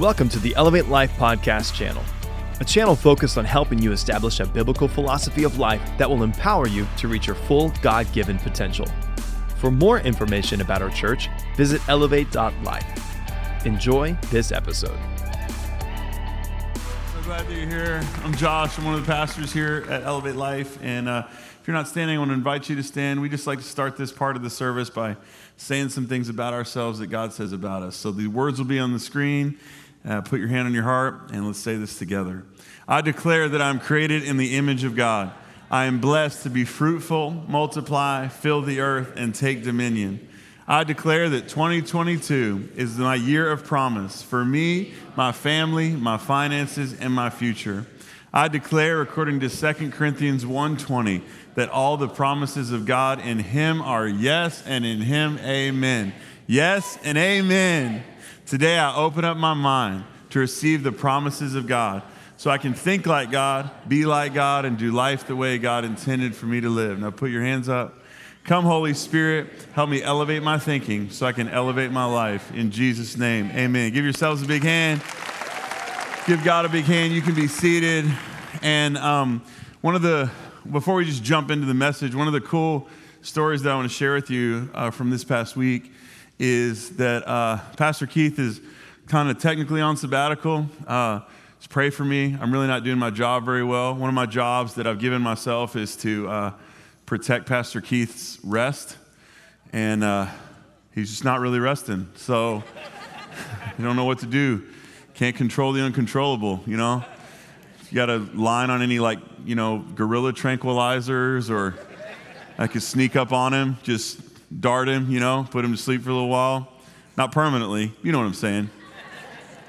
Welcome to the Elevate Life Podcast channel, a channel focused on helping you establish a biblical philosophy of life that will empower you to reach your full God given potential. For more information about our church, visit elevate.life. Enjoy this episode. So glad that you're here. I'm Josh. I'm one of the pastors here at Elevate Life. And uh, if you're not standing, I want to invite you to stand. We just like to start this part of the service by saying some things about ourselves that God says about us. So the words will be on the screen. Uh, put your hand on your heart and let's say this together. I declare that I'm created in the image of God. I am blessed to be fruitful, multiply, fill the earth, and take dominion. I declare that 2022 is my year of promise for me, my family, my finances, and my future. I declare according to 2 Corinthians 1:20 that all the promises of God in him are yes and in him amen. Yes and amen. Today I open up my mind to receive the promises of God so I can think like God, be like God, and do life the way God intended for me to live. Now put your hands up. Come, Holy Spirit, help me elevate my thinking so I can elevate my life. In Jesus' name, amen. Give yourselves a big hand. Give God a big hand. You can be seated. And um, one of the, before we just jump into the message, one of the cool stories that I want to share with you uh, from this past week is that uh, Pastor Keith is kind of technically on sabbatical. Uh, just pray for me. I'm really not doing my job very well. One of my jobs that I've given myself is to uh, protect Pastor Keith's rest, and uh, he's just not really resting. So you don't know what to do. Can't control the uncontrollable, you know? You got a line on any, like, you know, gorilla tranquilizers or I could sneak up on him, just dart him, you know, put him to sleep for a little while. Not permanently, you know what I'm saying.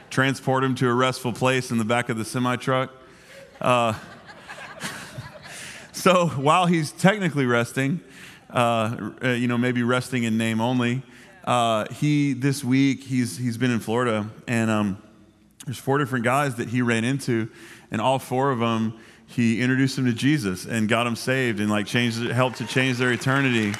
Transport him to a restful place in the back of the semi truck. Uh, so while he's technically resting, uh, uh, you know, maybe resting in name only, uh, he this week he's he's been in Florida, and um, there's four different guys that he ran into, and all four of them he introduced them to Jesus and got them saved and like changed helped to change their eternity.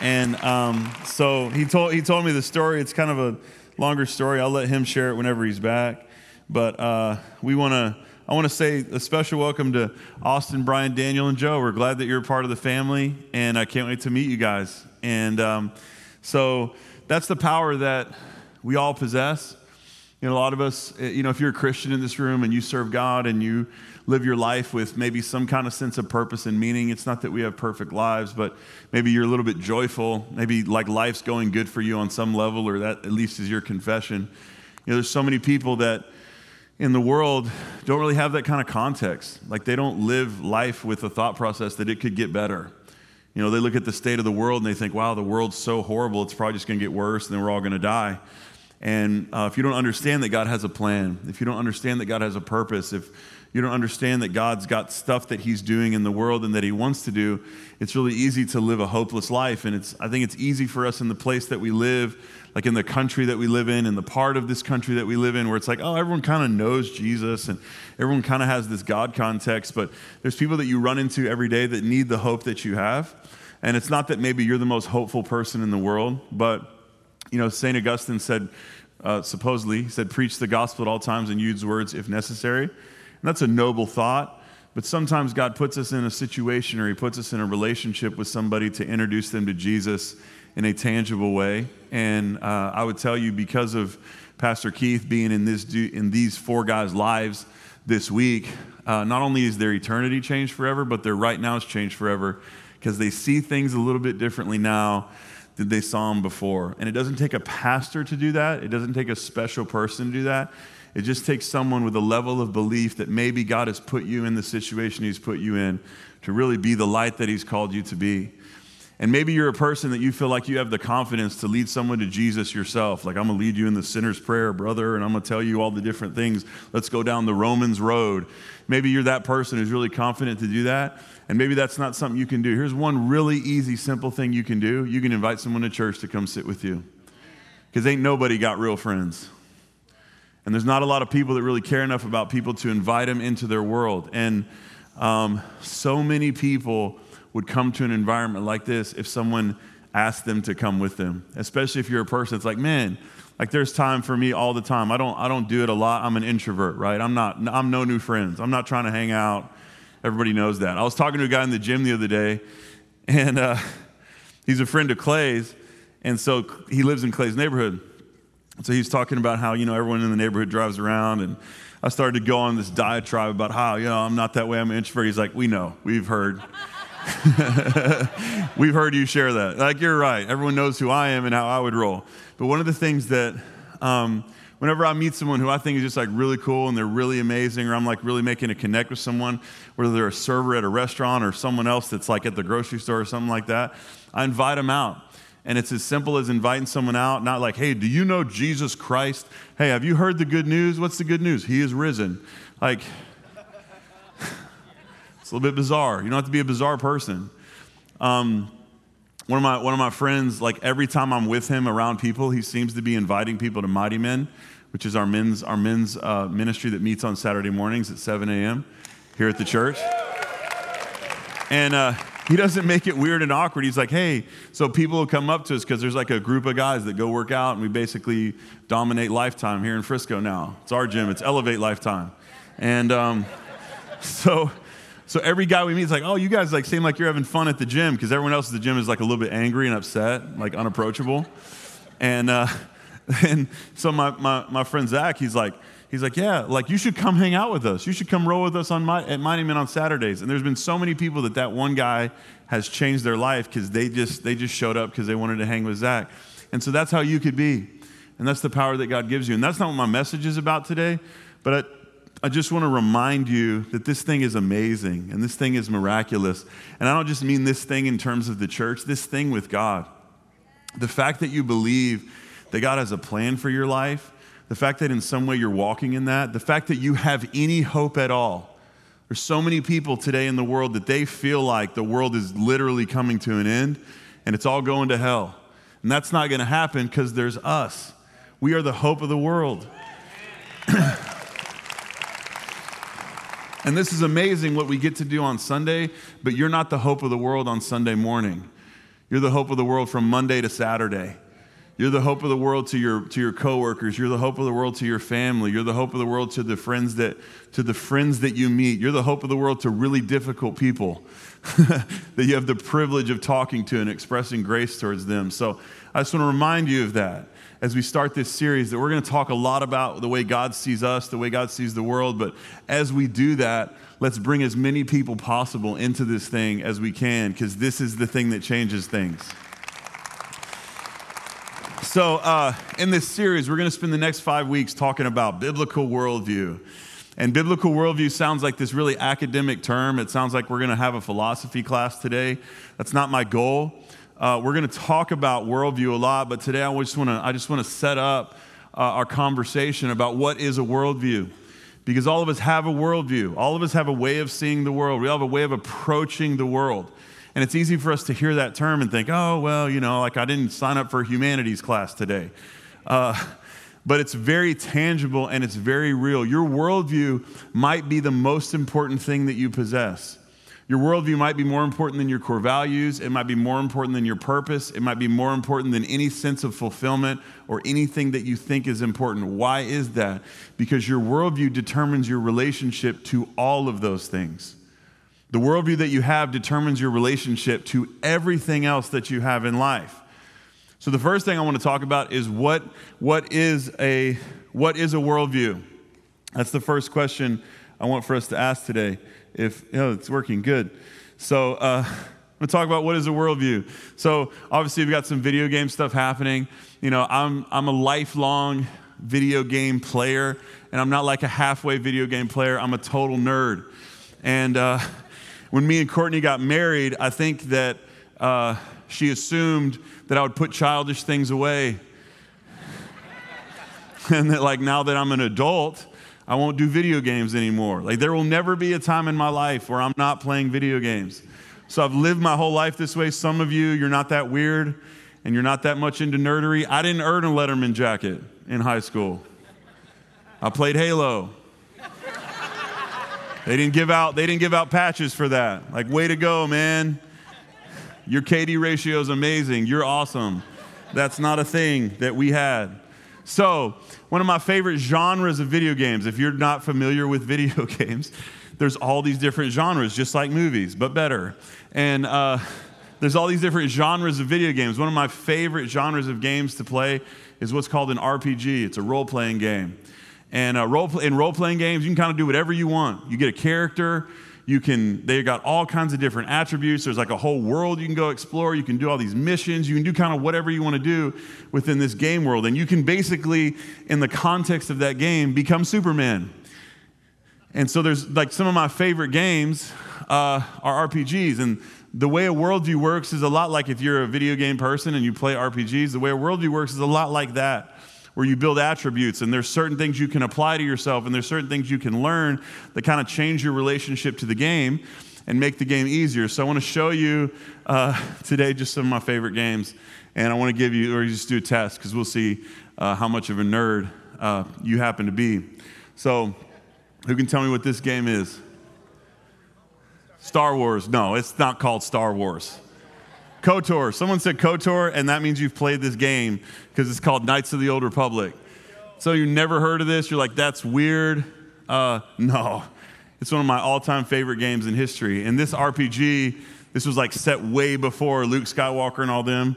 And um, so he told, he told me the story. It's kind of a longer story. I'll let him share it whenever he's back. But uh, we want to, I want to say a special welcome to Austin, Brian, Daniel, and Joe. We're glad that you're a part of the family, and I can't wait to meet you guys. And um, so that's the power that we all possess. You know, a lot of us, eh, you know, if you're a Christian in this room and you serve God and you live your life with maybe some kind of sense of purpose and meaning. It's not that we have perfect lives, but maybe you're a little bit joyful. Maybe like life's going good for you on some level, or that at least is your confession. You know, there's so many people that in the world don't really have that kind of context. Like they don't live life with a thought process that it could get better. You know, they look at the state of the world and they think, wow, the world's so horrible, it's probably just going to get worse and then we're all going to die. And uh, if you don't understand that God has a plan, if you don't understand that God has a purpose, if you don't understand that God's got stuff that He's doing in the world and that He wants to do, it's really easy to live a hopeless life. And it's, I think it's easy for us in the place that we live, like in the country that we live in, in the part of this country that we live in, where it's like, oh, everyone kind of knows Jesus and everyone kind of has this God context. But there's people that you run into every day that need the hope that you have. And it's not that maybe you're the most hopeful person in the world, but, you know, St. Augustine said, uh, supposedly, he said, preach the gospel at all times and use words if necessary. And that's a noble thought, but sometimes God puts us in a situation or He puts us in a relationship with somebody to introduce them to Jesus in a tangible way. And uh, I would tell you, because of Pastor Keith being in, this, in these four guys' lives this week, uh, not only is their eternity changed forever, but their right now is changed forever because they see things a little bit differently now than they saw them before. And it doesn't take a pastor to do that, it doesn't take a special person to do that. It just takes someone with a level of belief that maybe God has put you in the situation He's put you in to really be the light that He's called you to be. And maybe you're a person that you feel like you have the confidence to lead someone to Jesus yourself. Like, I'm going to lead you in the sinner's prayer, brother, and I'm going to tell you all the different things. Let's go down the Romans road. Maybe you're that person who's really confident to do that. And maybe that's not something you can do. Here's one really easy, simple thing you can do you can invite someone to church to come sit with you. Because ain't nobody got real friends. And there's not a lot of people that really care enough about people to invite them into their world. And um, so many people would come to an environment like this if someone asked them to come with them, especially if you're a person that's like, man, Like there's time for me all the time. I don't I don't do it a lot. I'm an introvert, right? I'm not I'm no new friends. I'm not trying to hang out. Everybody knows that. I was talking to a guy in the gym the other day, and uh, he's a friend of Clay's, and so he lives in Clay's neighborhood. So he's talking about how you know everyone in the neighborhood drives around, and I started to go on this diatribe about how you know I'm not that way. I'm an introvert. He's like, we know, we've heard. We've heard you share that. Like, you're right. Everyone knows who I am and how I would roll. But one of the things that, um, whenever I meet someone who I think is just like really cool and they're really amazing, or I'm like really making a connect with someone, whether they're a server at a restaurant or someone else that's like at the grocery store or something like that, I invite them out. And it's as simple as inviting someone out, not like, hey, do you know Jesus Christ? Hey, have you heard the good news? What's the good news? He is risen. Like, it's a little bit bizarre. You don't have to be a bizarre person. Um, one of my one of my friends, like every time I'm with him around people, he seems to be inviting people to Mighty Men, which is our men's our men's uh, ministry that meets on Saturday mornings at 7 a.m. here at the church. And uh, he doesn't make it weird and awkward. He's like, hey, so people will come up to us because there's like a group of guys that go work out, and we basically dominate Lifetime here in Frisco now. It's our gym. It's Elevate Lifetime, and um, so so every guy we meet is like, oh, you guys like seem like you're having fun at the gym because everyone else at the gym is like a little bit angry and upset, like unapproachable. And uh, and so my, my my friend Zach, he's like, he's like, yeah, like you should come hang out with us. You should come roll with us on my, at Mighty Men on Saturdays. And there's been so many people that that one guy has changed their life because they just they just showed up because they wanted to hang with Zach. And so that's how you could be. And that's the power that God gives you. And that's not what my message is about today. But I just want to remind you that this thing is amazing and this thing is miraculous. And I don't just mean this thing in terms of the church, this thing with God. The fact that you believe that God has a plan for your life, the fact that in some way you're walking in that, the fact that you have any hope at all. There's so many people today in the world that they feel like the world is literally coming to an end and it's all going to hell. And that's not going to happen because there's us. We are the hope of the world. And this is amazing what we get to do on Sunday, but you're not the hope of the world on Sunday morning. You're the hope of the world from Monday to Saturday. You're the hope of the world to your to your coworkers. You're the hope of the world to your family. You're the hope of the world to the friends that to the friends that you meet. You're the hope of the world to really difficult people that you have the privilege of talking to and expressing grace towards them. So I just want to remind you of that as we start this series that we're going to talk a lot about the way God sees us, the way God sees the world. But as we do that, let's bring as many people possible into this thing as we can, because this is the thing that changes things. So, uh, in this series, we're going to spend the next five weeks talking about biblical worldview. And biblical worldview sounds like this really academic term. It sounds like we're going to have a philosophy class today. That's not my goal. Uh, we're going to talk about worldview a lot, but today I just want to I just want to set up uh, our conversation about what is a worldview, because all of us have a worldview. All of us have a way of seeing the world. We all have a way of approaching the world, and it's easy for us to hear that term and think, oh well, you know, like I didn't sign up for a humanities class today. Uh, but it's very tangible and it's very real. Your worldview might be the most important thing that you possess. Your worldview might be more important than your core values. It might be more important than your purpose. It might be more important than any sense of fulfillment or anything that you think is important. Why is that? Because your worldview determines your relationship to all of those things. The worldview that you have determines your relationship to everything else that you have in life. So the first thing I want to talk about is what, what, is, a, what is a worldview? That's the first question I want for us to ask today if you know, it's working good. So uh, I'm gonna talk about what is a worldview. So obviously we've got some video game stuff happening. You know, I'm I'm a lifelong video game player, and I'm not like a halfway video game player. I'm a total nerd. And uh, when me and Courtney got married, I think that uh, she assumed that I would put childish things away. and that, like, now that I'm an adult, I won't do video games anymore. Like, there will never be a time in my life where I'm not playing video games. So I've lived my whole life this way. Some of you, you're not that weird and you're not that much into nerdery. I didn't earn a Letterman jacket in high school. I played Halo. They didn't give out, they didn't give out patches for that. Like, way to go, man. Your KD ratio is amazing. You're awesome. That's not a thing that we had. So, one of my favorite genres of video games, if you're not familiar with video games, there's all these different genres, just like movies, but better. And uh, there's all these different genres of video games. One of my favorite genres of games to play is what's called an RPG. It's a role playing game. And uh, role, in role playing games, you can kind of do whatever you want. You get a character, you can, they got all kinds of different attributes. There's like a whole world you can go explore. You can do all these missions. You can do kind of whatever you want to do within this game world. And you can basically, in the context of that game, become Superman. And so there's like some of my favorite games uh, are RPGs. And the way a worldview works is a lot like if you're a video game person and you play RPGs, the way a worldview works is a lot like that where you build attributes and there's certain things you can apply to yourself and there's certain things you can learn that kind of change your relationship to the game and make the game easier. So I want to show you uh, today just some of my favorite games and I want to give you, or you just do a test because we'll see uh, how much of a nerd uh, you happen to be. So who can tell me what this game is? Star Wars. No, it's not called Star Wars. KOTOR. Someone said KOTOR, and that means you've played this game because it's called Knights of the Old Republic. So you never heard of this? You're like, that's weird. Uh, no, it's one of my all-time favorite games in history. And this RPG, this was like set way before Luke Skywalker and all them.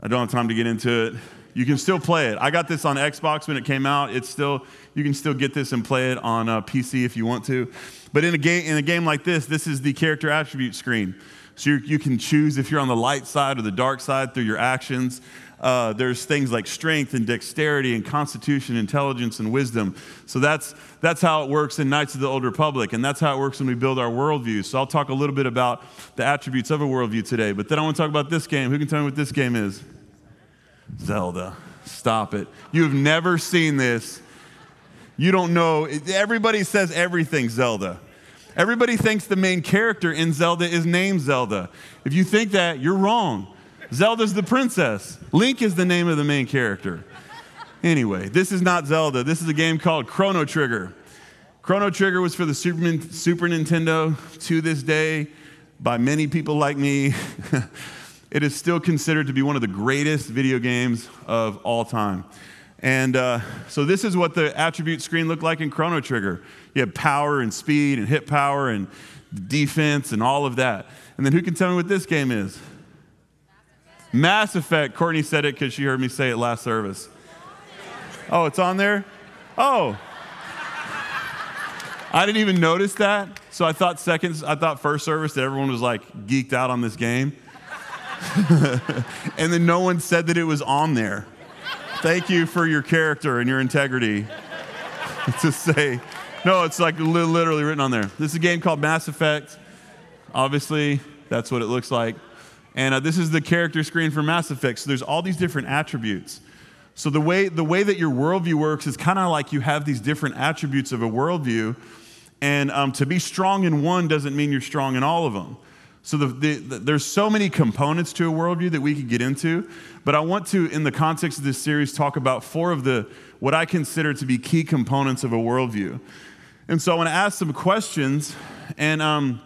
I don't have time to get into it. You can still play it. I got this on Xbox when it came out. It's still you can still get this and play it on uh, PC if you want to. But in a game in a game like this, this is the character attribute screen. So you can choose if you're on the light side or the dark side through your actions. Uh, there's things like strength and dexterity and constitution, intelligence and wisdom. So that's, that's how it works in Knights of the Old Republic, and that's how it works when we build our worldview. So I'll talk a little bit about the attributes of a worldview today. But then I want to talk about this game. Who can tell me what this game is? Zelda. Stop it. You have never seen this. You don't know. Everybody says everything Zelda. Everybody thinks the main character in Zelda is named Zelda. If you think that, you're wrong. Zelda's the princess. Link is the name of the main character. Anyway, this is not Zelda. This is a game called Chrono Trigger. Chrono Trigger was for the Super, Nintendo to this day by many people like me. it is still considered to be one of the greatest video games of all time. And uh, so this is what the attribute screen looked like in Chrono Trigger. You have power and speed and hit power and defense and all of that. And then who can tell me what this game is? Mass Effect. Courtney said it because she heard me say it last service. Oh, it's on there? Oh. I didn't even notice that. So I thought seconds, I thought first service that everyone was like geeked out on this game. and then no one said that it was on there. Thank you for your character and your integrity. to say, no, it's like literally written on there. This is a game called Mass Effect. Obviously, that's what it looks like. And uh, this is the character screen for Mass Effect. So there's all these different attributes. So the way, the way that your worldview works is kind of like you have these different attributes of a worldview. And um, to be strong in one doesn't mean you're strong in all of them. So the, the, the, there's so many components to a worldview that we could get into, but I want to, in the context of this series, talk about four of the what I consider to be key components of a worldview. And so I want to ask some questions, and um,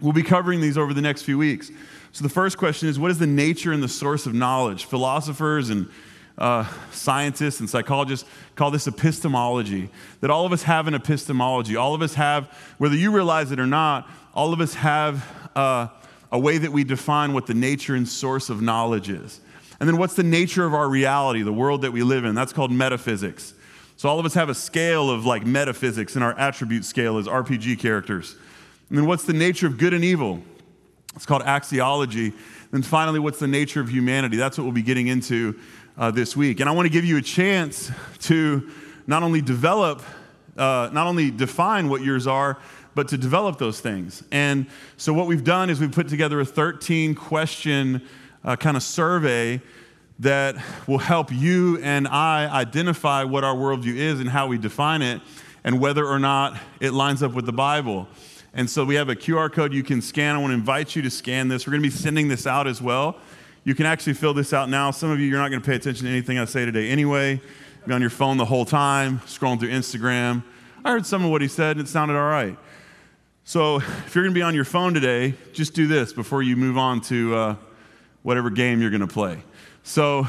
we'll be covering these over the next few weeks. So the first question is, what is the nature and the source of knowledge? Philosophers and uh, scientists and psychologists call this epistemology. That all of us have an epistemology. All of us have, whether you realize it or not, all of us have. Uh, a way that we define what the nature and source of knowledge is. And then what's the nature of our reality, the world that we live in? That's called metaphysics. So all of us have a scale of like metaphysics, and our attribute scale is RPG characters. And then what's the nature of good and evil? It's called axiology. And finally, what's the nature of humanity? That's what we'll be getting into uh, this week. And I want to give you a chance to not only develop, uh, not only define what yours are, but to develop those things. And so, what we've done is we've put together a 13 question uh, kind of survey that will help you and I identify what our worldview is and how we define it, and whether or not it lines up with the Bible. And so, we have a QR code you can scan. I want to invite you to scan this. We're going to be sending this out as well. You can actually fill this out now. Some of you, you're not going to pay attention to anything I say today anyway. Be on your phone the whole time, scrolling through Instagram. I heard some of what he said and it sounded all right. So if you're going to be on your phone today, just do this before you move on to uh, whatever game you're going to play. So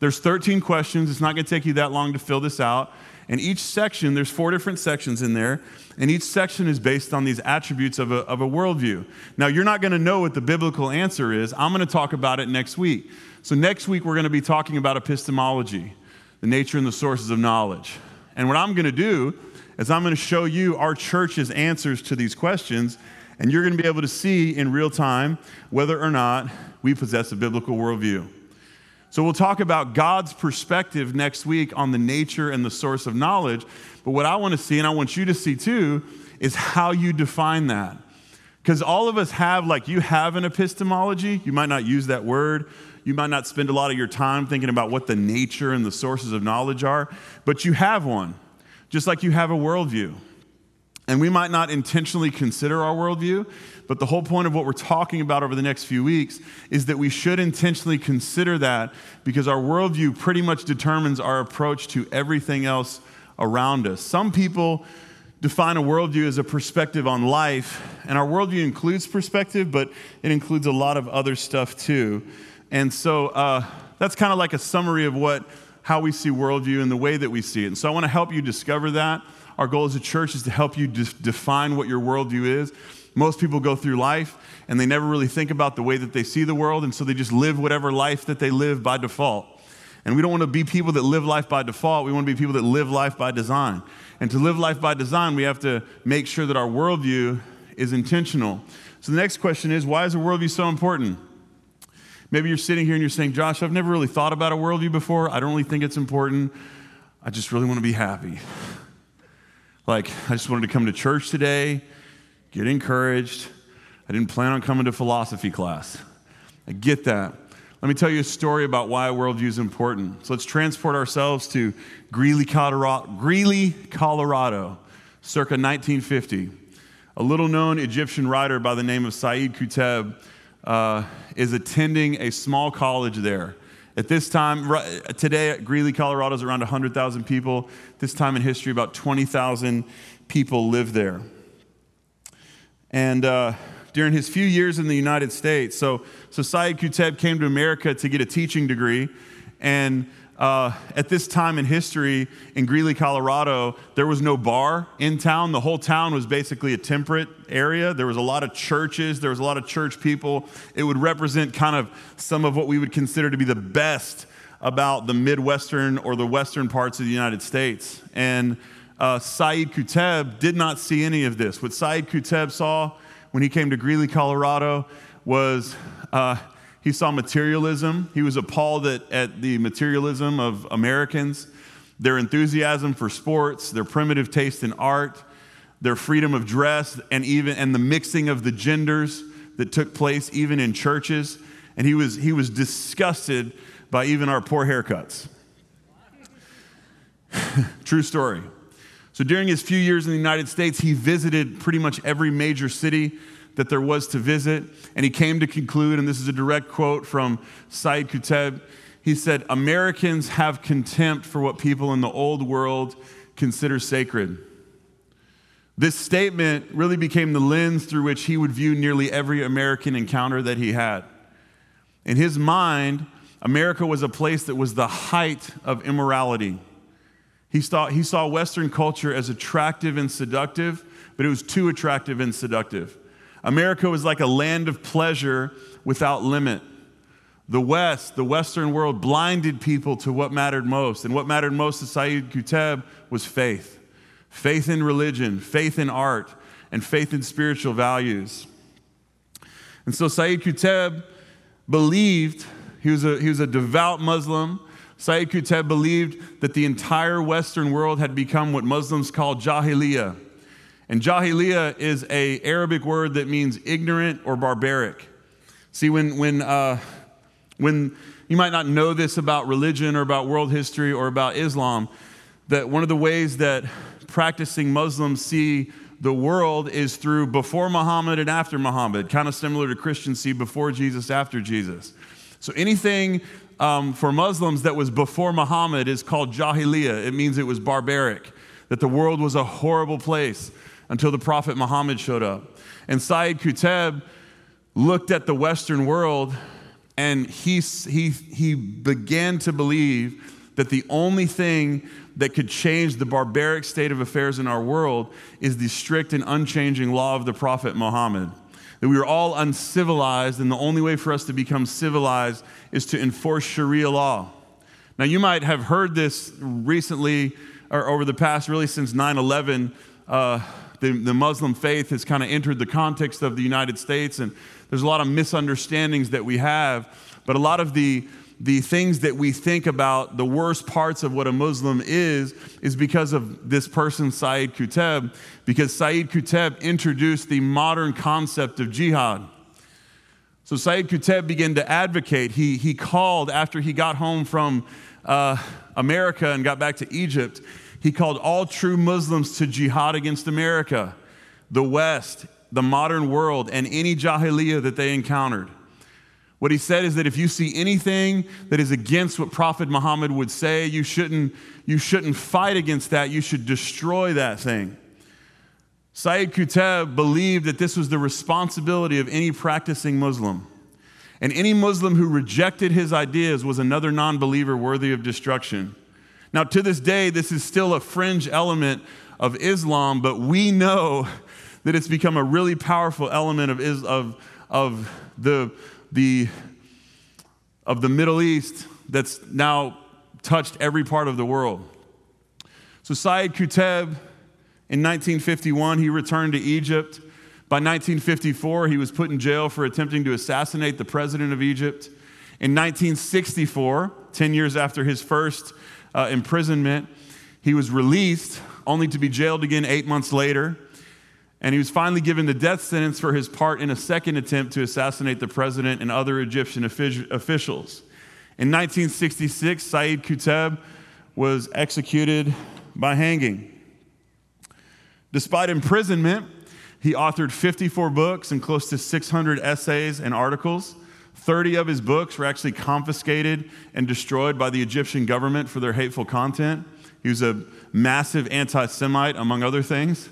There's 13 questions. It's not going to take you that long to fill this out. And each section, there's four different sections in there, and each section is based on these attributes of a, of a worldview. Now, you're not going to know what the biblical answer is. I'm going to talk about it next week. So, next week, we're going to be talking about epistemology, the nature and the sources of knowledge. And what I'm going to do is I'm going to show you our church's answers to these questions, and you're going to be able to see in real time whether or not we possess a biblical worldview. So we'll talk about God's perspective next week on the nature and the source of knowledge. But what I want to see, and I want you to see too, is how you define that. Because all of us have, like, you have an epistemology. You might not use that word. You might not spend a lot of your time thinking about what the nature and the sources of knowledge are, but you have one, just like you have a worldview. And we might not intentionally consider our worldview, but the whole point of what we're talking about over the next few weeks is that we should intentionally consider that because our worldview pretty much determines our approach to everything else around us. Some people define a worldview as a perspective on life, and our worldview includes perspective, but it includes a lot of other stuff too. And so uh, that's kind of like a summary of what how we see worldview and the way that we see it. And so I want to help you discover that. Our goal as a church is to help you de- define what your worldview is. Most people go through life and they never really think about the way that they see the world, and so they just live whatever life that they live by default. And we don't want to be people that live life by default. We want to be people that live life by design. And to live life by design, we have to make sure that our worldview is intentional. So the next question is why is a worldview so important? Maybe you're sitting here and you're saying, Josh, I've never really thought about a worldview before. I don't really think it's important. I just really want to be happy. Like, I just wanted to come to church today, get encouraged. I didn't plan on coming to philosophy class. I get that. Let me tell you a story about why a worldview is important. So let's transport ourselves to Greeley, Colorado, Greeley, Colorado circa 1950. A little known Egyptian writer by the name of Said Qutb uh, is attending a small college there. At this time, today, Greeley, Colorado is around 100,000 people. This time in history, about 20,000 people live there. And uh, during his few years in the United States, so, so Said Qutb came to America to get a teaching degree. And uh, at this time in history in Greeley, Colorado, there was no bar in town. The whole town was basically a temperate area. There was a lot of churches, there was a lot of church people. It would represent kind of some of what we would consider to be the best about the Midwestern or the Western parts of the United States. And uh, Said Qutb did not see any of this. What Said Qutb saw when he came to Greeley, Colorado, was uh, he saw materialism. He was appalled at, at the materialism of Americans, their enthusiasm for sports, their primitive taste in art, their freedom of dress, and even and the mixing of the genders that took place even in churches. And he was, he was disgusted by even our poor haircuts. True story. So during his few years in the United States, he visited pretty much every major city that there was to visit. And he came to conclude, and this is a direct quote from Said Qutb. He said, Americans have contempt for what people in the old world consider sacred. This statement really became the lens through which he would view nearly every American encounter that he had. In his mind, America was a place that was the height of immorality. He saw, he saw Western culture as attractive and seductive, but it was too attractive and seductive. America was like a land of pleasure without limit. The West, the Western world, blinded people to what mattered most. And what mattered most to Said Qutb was faith faith in religion, faith in art, and faith in spiritual values. And so Said Qutb believed, he was a, he was a devout Muslim. Said Qutb believed that the entire Western world had become what Muslims call Jahiliyyah and jahiliyyah is a Arabic word that means ignorant or barbaric. See, when, when, uh, when you might not know this about religion or about world history or about Islam, that one of the ways that practicing Muslims see the world is through before Muhammad and after Muhammad, kind of similar to Christians see before Jesus, after Jesus. So anything um, for Muslims that was before Muhammad is called jahiliyyah. It means it was barbaric, that the world was a horrible place until the Prophet Muhammad showed up. And Said Qutb looked at the Western world And he, he, he began to believe that the only thing that could change the barbaric state of affairs in our world is the strict and unchanging law of the Prophet Muhammad. That we are all uncivilized, and the only way for us to become civilized is to enforce Sharia law. Now, you might have heard this recently or over the past, really since 9 11. Uh, the, the Muslim faith has kind of entered the context of the United States, and there's a lot of misunderstandings that we have. But a lot of the the things that we think about the worst parts of what a Muslim is, is because of this person, Sayyid Qutb, because Sayyid Qutb introduced the modern concept of jihad. So Sayyid Qutb began to advocate. He, he called after he got home from uh, America and got back to Egypt. He called all true Muslims to jihad against America, the West, the modern world, and any jahiliyyah that they encountered. What he said is that if you see anything that is against what Prophet Muhammad would say, you shouldn't, you shouldn't fight against that. You should destroy that thing. Sayyid Qutb believed that this was the responsibility of any practicing Muslim. And any Muslim who rejected his ideas was another non believer worthy of destruction. Now, to this day, this is still a fringe element of Islam, but we know that it's become a really powerful element of, of, of the the, of the Middle East that's now touched every part of the world. So, Sayyid Qutb, in 1951, he returned to Egypt. By 1954, he was put in jail for attempting to assassinate the president of Egypt. In 1964, 10 years after his first uh, imprisonment, he was released, only to be jailed again eight months later. And he was finally given the death sentence for his part in a second attempt to assassinate the president and other Egyptian officials. In 1966, Sayyid Qutb was executed by hanging. Despite imprisonment, he authored 54 books and close to 600 essays and articles. 30 of his books were actually confiscated and destroyed by the Egyptian government for their hateful content. He was a massive anti Semite, among other things.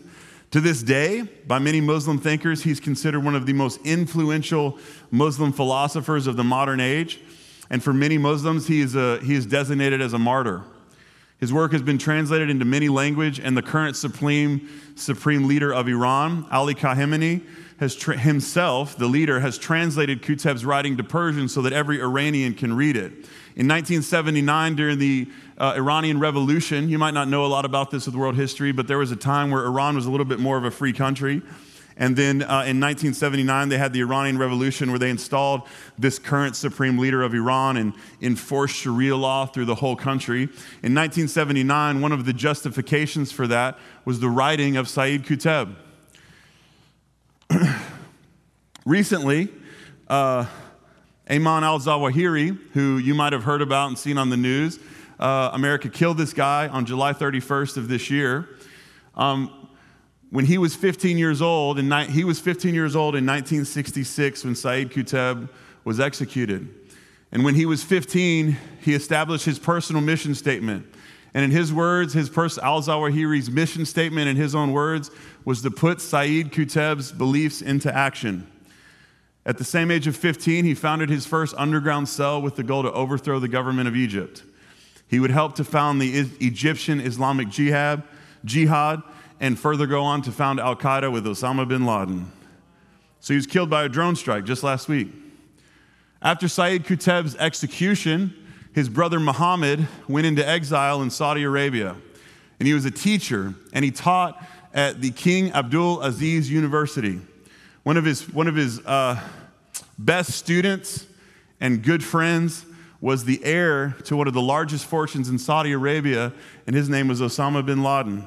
To this day, by many Muslim thinkers, he's considered one of the most influential Muslim philosophers of the modern age. And for many Muslims, he is, a, he is designated as a martyr. His work has been translated into many languages, and the current supreme, supreme leader of Iran, Ali Khamenei, has tra- himself, the leader, has translated Qutb's writing to Persian so that every Iranian can read it. In 1979, during the uh, Iranian Revolution, you might not know a lot about this with world history, but there was a time where Iran was a little bit more of a free country. And then uh, in 1979, they had the Iranian Revolution where they installed this current supreme leader of Iran and enforced Sharia law through the whole country. In 1979, one of the justifications for that was the writing of Sayyid Qutb. Recently, uh, al Zawahiri, who you might have heard about and seen on the news, uh, America killed this guy on July 31st of this year. Um, when he was 15 years old, and ni- he was 15 years old in 1966 when Sayyid Qutb was executed. And when he was 15, he established his personal mission statement. And in his words, his pers- Al Zawahiri's mission statement, in his own words, was to put Sayyid Qutb's beliefs into action. At the same age of 15, he founded his first underground cell with the goal to overthrow the government of Egypt. He would help to found the Egyptian Islamic Jihad, jihad and further go on to found Al Qaeda with Osama bin Laden. So he was killed by a drone strike just last week. After Sayyid Qutb's execution, his brother Muhammad went into exile in Saudi Arabia. And he was a teacher, and he taught at the King Abdul Aziz University. One of his, one of his uh, best students and good friends was the heir to one of the largest fortunes in Saudi Arabia, and his name was Osama bin Laden.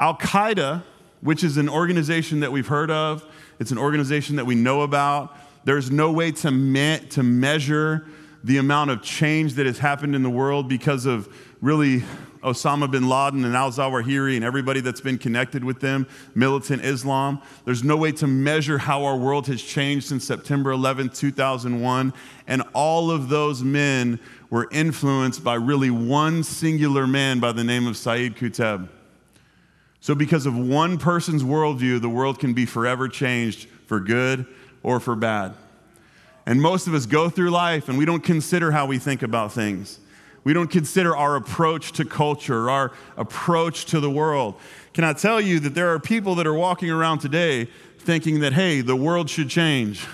Al Qaeda, which is an organization that we've heard of, it's an organization that we know about. There's no way to, me- to measure the amount of change that has happened in the world because of really Osama bin Laden and al Zawahiri and everybody that's been connected with them, militant Islam. There's no way to measure how our world has changed since September 11, 2001. And all of those men were influenced by really one singular man by the name of Sayyid Qutb. So, because of one person's worldview, the world can be forever changed for good or for bad. And most of us go through life and we don't consider how we think about things. We don't consider our approach to culture, our approach to the world. Can I tell you that there are people that are walking around today thinking that, hey, the world should change?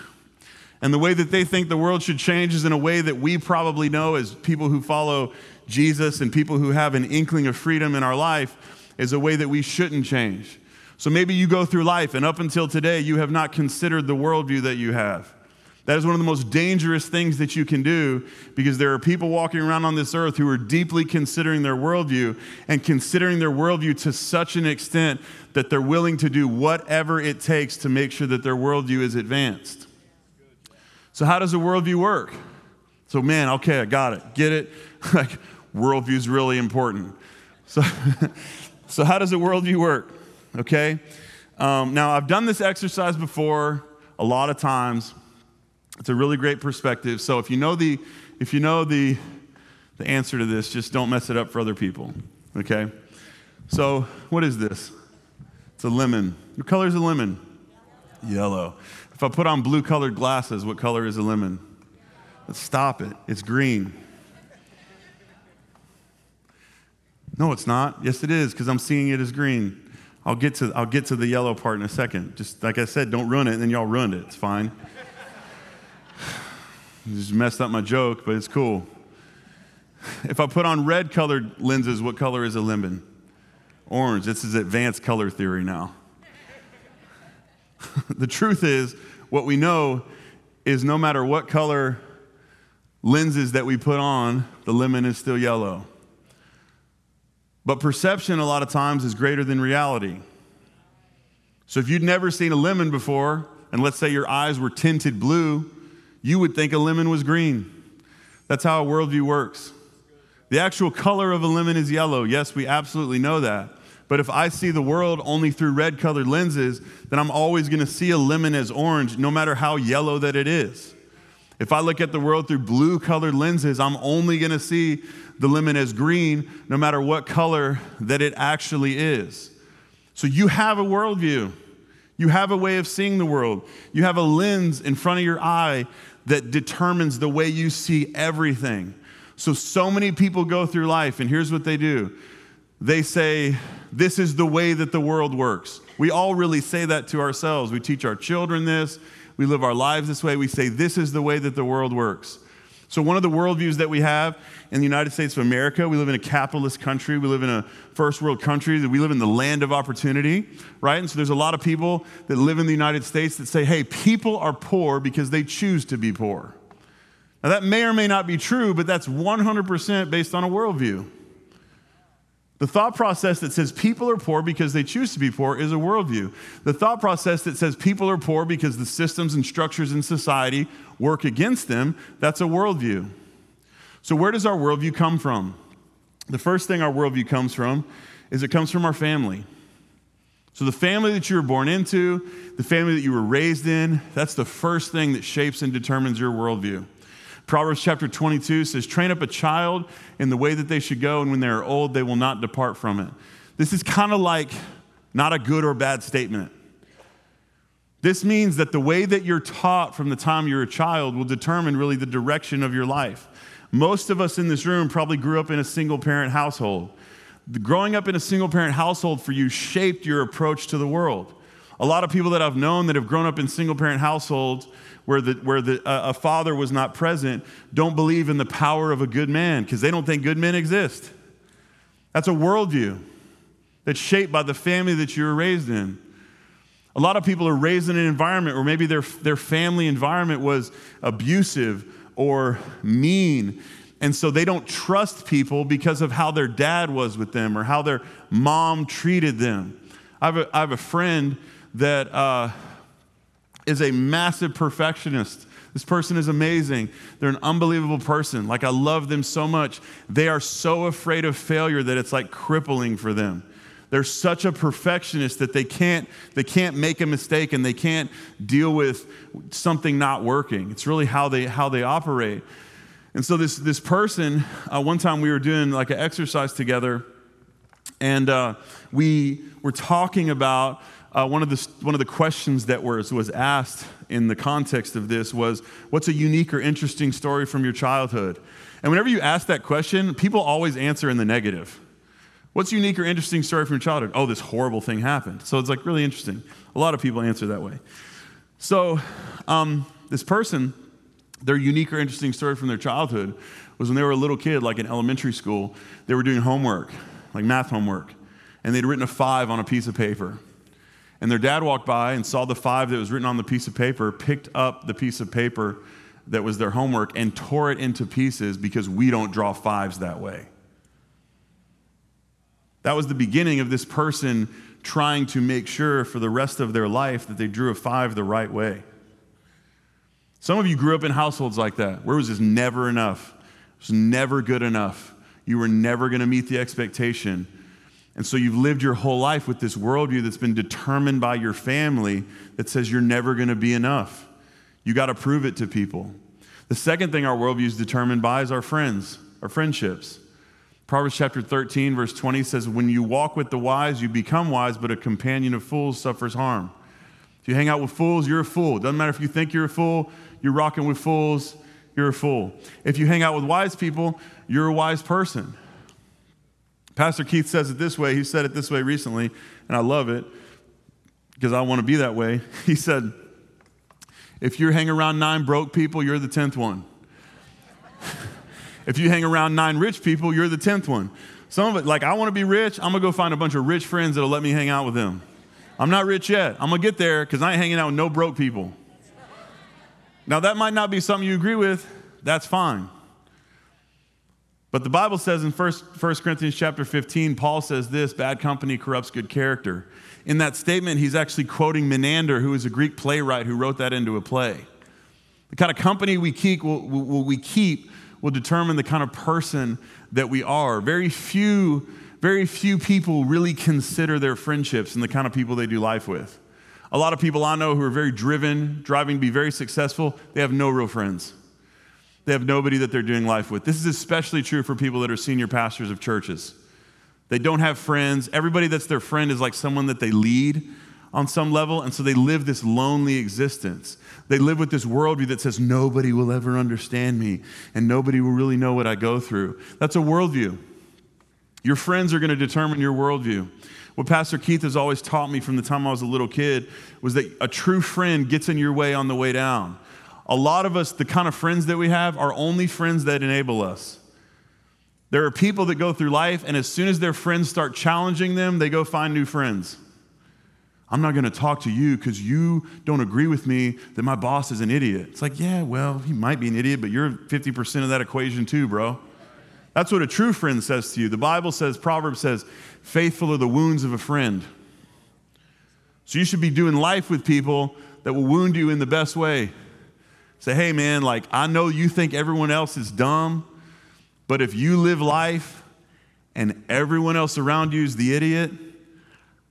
And the way that they think the world should change is in a way that we probably know as people who follow Jesus and people who have an inkling of freedom in our life is a way that we shouldn't change. So maybe you go through life and up until today, you have not considered the worldview that you have. That is one of the most dangerous things that you can do because there are people walking around on this earth who are deeply considering their worldview and considering their worldview to such an extent that they're willing to do whatever it takes to make sure that their worldview is advanced. So, how does a worldview work? So, man, okay, I got it. Get it? like, worldview is really important. So, so, how does a worldview work? Okay? Um, now, I've done this exercise before a lot of times. It's a really great perspective. So if you know the if you know the the answer to this, just don't mess it up for other people. Okay? So what is this? It's a lemon. What color is a lemon? Yellow. If I put on blue colored glasses, what color is a lemon? Let's stop it. It's green. No, it's not. Yes, it is, because I'm seeing it as green. I'll get to I'll get to the yellow part in a second. Just like I said, don't ruin it, and then y'all ruined it. It's fine. Just messed up my joke, but it's cool. If I put on red colored lenses, what color is a lemon? Orange. This is advanced color theory now. the truth is, what we know is no matter what color lenses that we put on, the lemon is still yellow. But perception, a lot of times, is greater than reality. So if you'd never seen a lemon before, and let's say your eyes were tinted blue, you would think a lemon was green. That's how a worldview works. The actual color of a lemon is yellow. Yes, we absolutely know that. But if I see the world only through red colored lenses, then I'm always going to see a lemon as orange, no matter how yellow that it is. If I look at the world through blue colored lenses, I'm only going to see the lemon as green, no matter what color that it actually is. So you have a worldview. You have a way of seeing the world. You have a lens in front of your eye that determines the way you see everything. So, so many people go through life, and here's what they do they say, This is the way that the world works. We all really say that to ourselves. We teach our children this, we live our lives this way. We say, This is the way that the world works. So, one of the worldviews that we have in the United States of America, we live in a capitalist country. We live in a first world country. We live in the land of opportunity, right? And so, there's a lot of people that live in the United States that say, hey, people are poor because they choose to be poor. Now, that may or may not be true, but that's 100% based on a worldview. The thought process that says people are poor because they choose to be poor is a worldview. The thought process that says people are poor because the systems and structures in society work against them, that's a worldview. So, where does our worldview come from? The first thing our worldview comes from is it comes from our family. So, the family that you were born into, the family that you were raised in, that's the first thing that shapes and determines your worldview. Proverbs chapter 22 says, Train up a child in the way that they should go, and when they are old, they will not depart from it. This is kind of like not a good or bad statement. This means that the way that you're taught from the time you're a child will determine really the direction of your life. Most of us in this room probably grew up in a single parent household. Growing up in a single parent household for you shaped your approach to the world. A lot of people that I've known that have grown up in single parent households where, the, where the, uh, a father was not present don't believe in the power of a good man because they don't think good men exist. That's a worldview that's shaped by the family that you were raised in. A lot of people are raised in an environment where maybe their, their family environment was abusive or mean. And so they don't trust people because of how their dad was with them or how their mom treated them. I have a, I have a friend that uh, is a massive perfectionist. This person is amazing. They're an unbelievable person. Like, I love them so much. They are so afraid of failure that it's like crippling for them. They're such a perfectionist that they can't, they can't make a mistake and they can't deal with something not working. It's really how they, how they operate. And so, this, this person, uh, one time we were doing like an exercise together, and uh, we were talking about uh, one, of the, one of the questions that was, was asked in the context of this was, What's a unique or interesting story from your childhood? And whenever you ask that question, people always answer in the negative. What's unique or interesting story from your childhood? Oh, this horrible thing happened. So it's like really interesting. A lot of people answer that way. So um, this person, their unique or interesting story from their childhood was when they were a little kid, like in elementary school, they were doing homework, like math homework, and they'd written a five on a piece of paper. And their dad walked by and saw the five that was written on the piece of paper, picked up the piece of paper that was their homework, and tore it into pieces because we don't draw fives that way. That was the beginning of this person trying to make sure for the rest of their life that they drew a five the right way. Some of you grew up in households like that, where it was just never enough. It was never good enough. You were never going to meet the expectation. And so you've lived your whole life with this worldview that's been determined by your family that says you're never going to be enough. You got to prove it to people. The second thing our worldview is determined by is our friends, our friendships. Proverbs chapter 13, verse 20 says, When you walk with the wise, you become wise, but a companion of fools suffers harm. If you hang out with fools, you're a fool. Doesn't matter if you think you're a fool, you're rocking with fools, you're a fool. If you hang out with wise people, you're a wise person. Pastor Keith says it this way. He said it this way recently, and I love it because I want to be that way. He said, If you hang around nine broke people, you're the tenth one. if you hang around nine rich people, you're the tenth one. Some of it, like, I want to be rich, I'm going to go find a bunch of rich friends that'll let me hang out with them. I'm not rich yet. I'm going to get there because I ain't hanging out with no broke people. Now, that might not be something you agree with. That's fine. But the Bible says in 1, 1 Corinthians chapter 15, Paul says this bad company corrupts good character. In that statement, he's actually quoting Menander, who is a Greek playwright who wrote that into a play. The kind of company we keep will, will, we keep will determine the kind of person that we are. Very few, very few people really consider their friendships and the kind of people they do life with. A lot of people I know who are very driven, driving to be very successful, they have no real friends. They have nobody that they're doing life with. This is especially true for people that are senior pastors of churches. They don't have friends. Everybody that's their friend is like someone that they lead on some level, and so they live this lonely existence. They live with this worldview that says, nobody will ever understand me, and nobody will really know what I go through. That's a worldview. Your friends are going to determine your worldview. What Pastor Keith has always taught me from the time I was a little kid was that a true friend gets in your way on the way down a lot of us, the kind of friends that we have, are only friends that enable us. There are people that go through life, and as soon as their friends start challenging them, they go find new friends. I'm not going to talk to you because you don't agree with me that my boss is an idiot. It's like, yeah, well, he might be an idiot, but you're 50% of that equation too, bro. That's what a true friend says to you. The Bible says, Proverbs says, faithful are the wounds of a friend. So you should be doing life with people that will wound you in the best way. Say, hey, man, like, I know you think everyone else is dumb, but if you live life and everyone else around you is the idiot,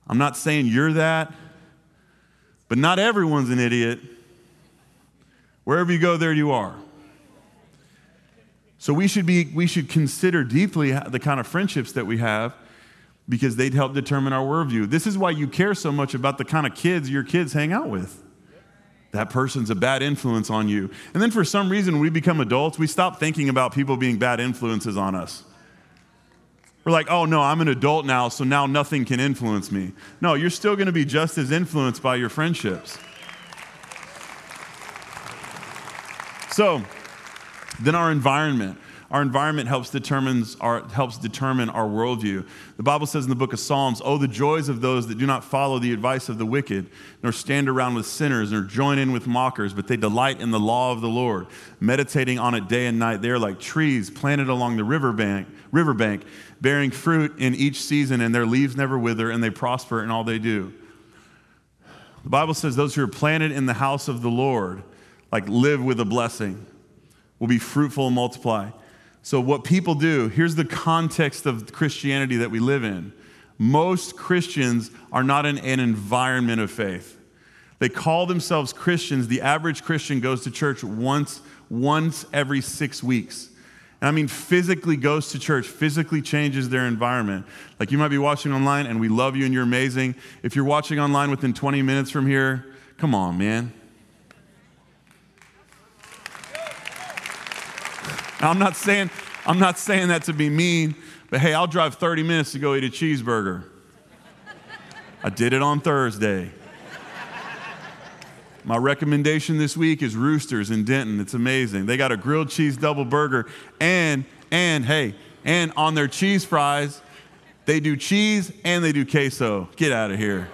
I'm not saying you're that, but not everyone's an idiot. Wherever you go, there you are. So we should, be, we should consider deeply the kind of friendships that we have because they'd help determine our worldview. This is why you care so much about the kind of kids your kids hang out with that person's a bad influence on you. And then for some reason, we become adults, we stop thinking about people being bad influences on us. We're like, oh no, I'm an adult now, so now nothing can influence me. No, you're still to be just as influenced by your friendships. So, then our environment. Our environment helps, determines our, helps determine our worldview. The Bible says in the book of Psalms, Oh, the joys of those that do not follow the advice of the wicked, nor stand around with sinners, nor join in with mockers, but they delight in the law of the Lord, meditating on it day and night. They are like trees planted along the riverbank, riverbank, bearing fruit in each season, and their leaves never wither, and they prosper in all they do. The Bible says those who are planted in the house of the Lord, like live with a blessing, will be fruitful and multiply. So, what people do, here's the context of Christianity that we live in. Most Christians are not in an environment of faith. They call themselves Christians. The average Christian goes to church once, once every six weeks. And I mean physically goes to church, physically changes their environment. Like you might be watching online and we love you and you're amazing. If you're watching online within 20 minutes from here, come on, man. I'm not saying I'm not saying that to be mean, but hey, I'll drive 30 minutes to go eat a cheeseburger. I did it on Thursday. My recommendation this week is Roosters in Denton. It's amazing. They got a grilled cheese double burger and and hey, and on their cheese fries, they do cheese and they do queso. Get out of here.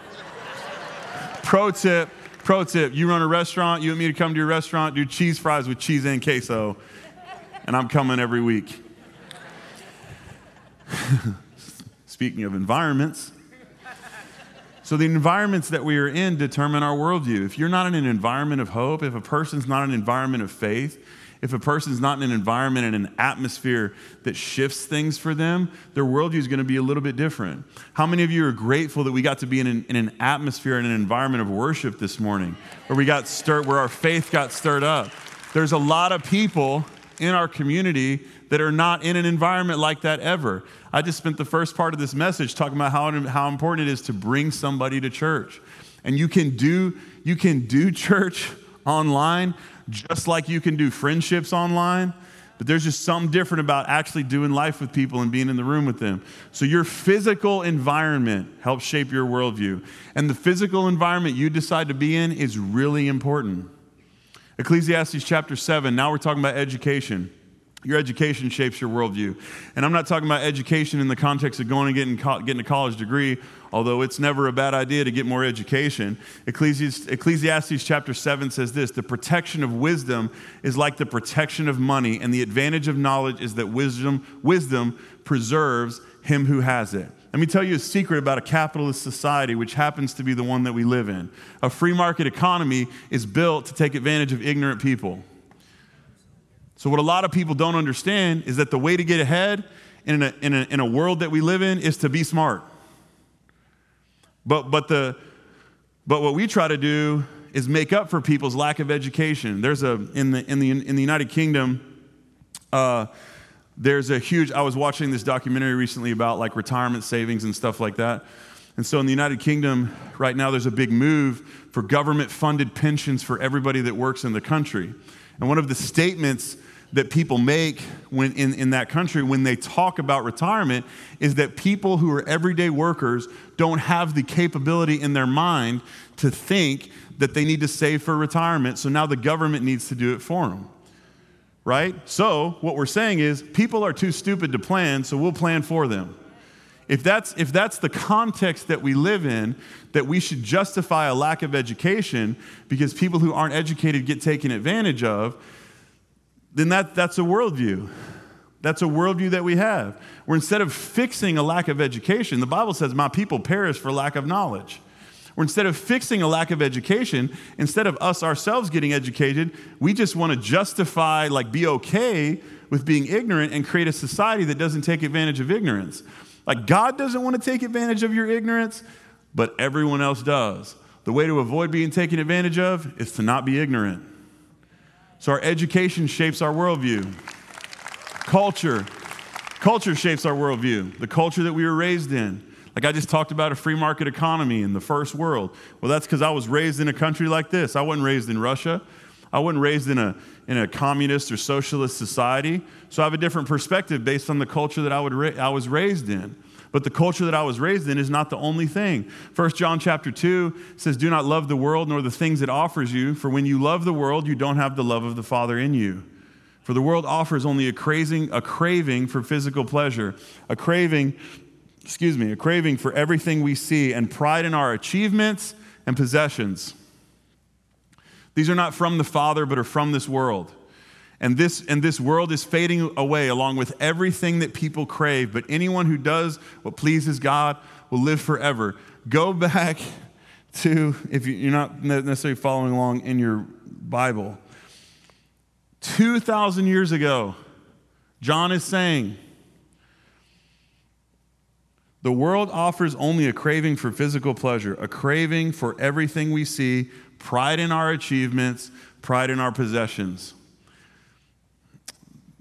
pro tip, pro tip, you run a restaurant, you want me to come to your restaurant, do cheese fries with cheese and queso, and I'm coming every week. Speaking of environments, so, the environments that we are in determine our worldview. If you're not in an environment of hope, if a person's not in an environment of faith, if a person's not in an environment and an atmosphere that shifts things for them, their worldview is going to be a little bit different. How many of you are grateful that we got to be in an, in an atmosphere and an environment of worship this morning, where we got stirred, where our faith got stirred up? There's a lot of people in our community that are not in an environment like that ever. I just spent the first part of this message talking about how, how important it is to bring somebody to church. And you can do you can do church online just like you can do friendships online. But there's just something different about actually doing life with people and being in the room with them. So, your physical environment helps shape your worldview. And the physical environment you decide to be in is really important. Ecclesiastes chapter 7, now we're talking about education. Your education shapes your worldview. And I'm not talking about education in the context of going and getting, getting a college degree, although it's never a bad idea to get more education. Ecclesiastes, Ecclesiastes chapter 7 says this The protection of wisdom is like the protection of money, and the advantage of knowledge is that wisdom, wisdom preserves him who has it. Let me tell you a secret about a capitalist society, which happens to be the one that we live in. A free market economy is built to take advantage of ignorant people. So, what a lot of people don't understand is that the way to get ahead in a, in a, in a world that we live in is to be smart. But, but, the, but what we try to do is make up for people's lack of education. There's a, in the, in the, in the United Kingdom, uh, there's a huge i was watching this documentary recently about like retirement savings and stuff like that. And so in the united kingdom right now there's a big move for government funded pensions for everybody that works in the country. And one of the statements that people make when in, in that country when they talk about retirement is that people who are everyday workers don't have the capability in their mind to think that they need to save for retirement. So now the government needs to do it for them right? So, what we're saying is people are too stupid to plan, so we'll plan for them. If that's, if that's the context that we live in, that we should justify a lack of education because people who aren't educated get taken advantage of, then that, that's a worldview. That's a worldview that we have. Where instead of fixing a lack of education, the Bible says, My people perish for lack of knowledge. Or instead of fixing a lack of education, instead of us ourselves getting educated, we just want to justify, like, be okay with being ignorant and create a society that doesn't take advantage of ignorance. Like, God doesn't want to take advantage of your ignorance, but everyone else does. The way to avoid being taken advantage of is to not be ignorant. So, our education shapes our worldview. Culture. Culture shapes our worldview, the culture that we were raised in. Like I just talked about a free market economy in the first world. Well, that's because I was raised in a country like this. I wasn't raised in Russia. I wasn't raised in a, in a communist or socialist society. So I have a different perspective based on the culture that I, would ra- I was raised in. But the culture that I was raised in is not the only thing. 1 John chapter 2 says, Do not love the world nor the things it offers you, for when you love the world, you don't have the love of the Father in you. For the world offers only a craving, a craving for physical pleasure, a craving excuse me, a craving for everything we see and pride in our achievements and possessions. These are not from the Father, but are from this world. And this, and this world is fading away along with everything that people crave. But anyone who does what pleases God will live forever. Go back to, if you're not necessarily following along in your Bible, 2,000 years ago, John is saying, the world offers only a craving for physical pleasure, a craving for everything we see, pride in our achievements, pride in our possessions.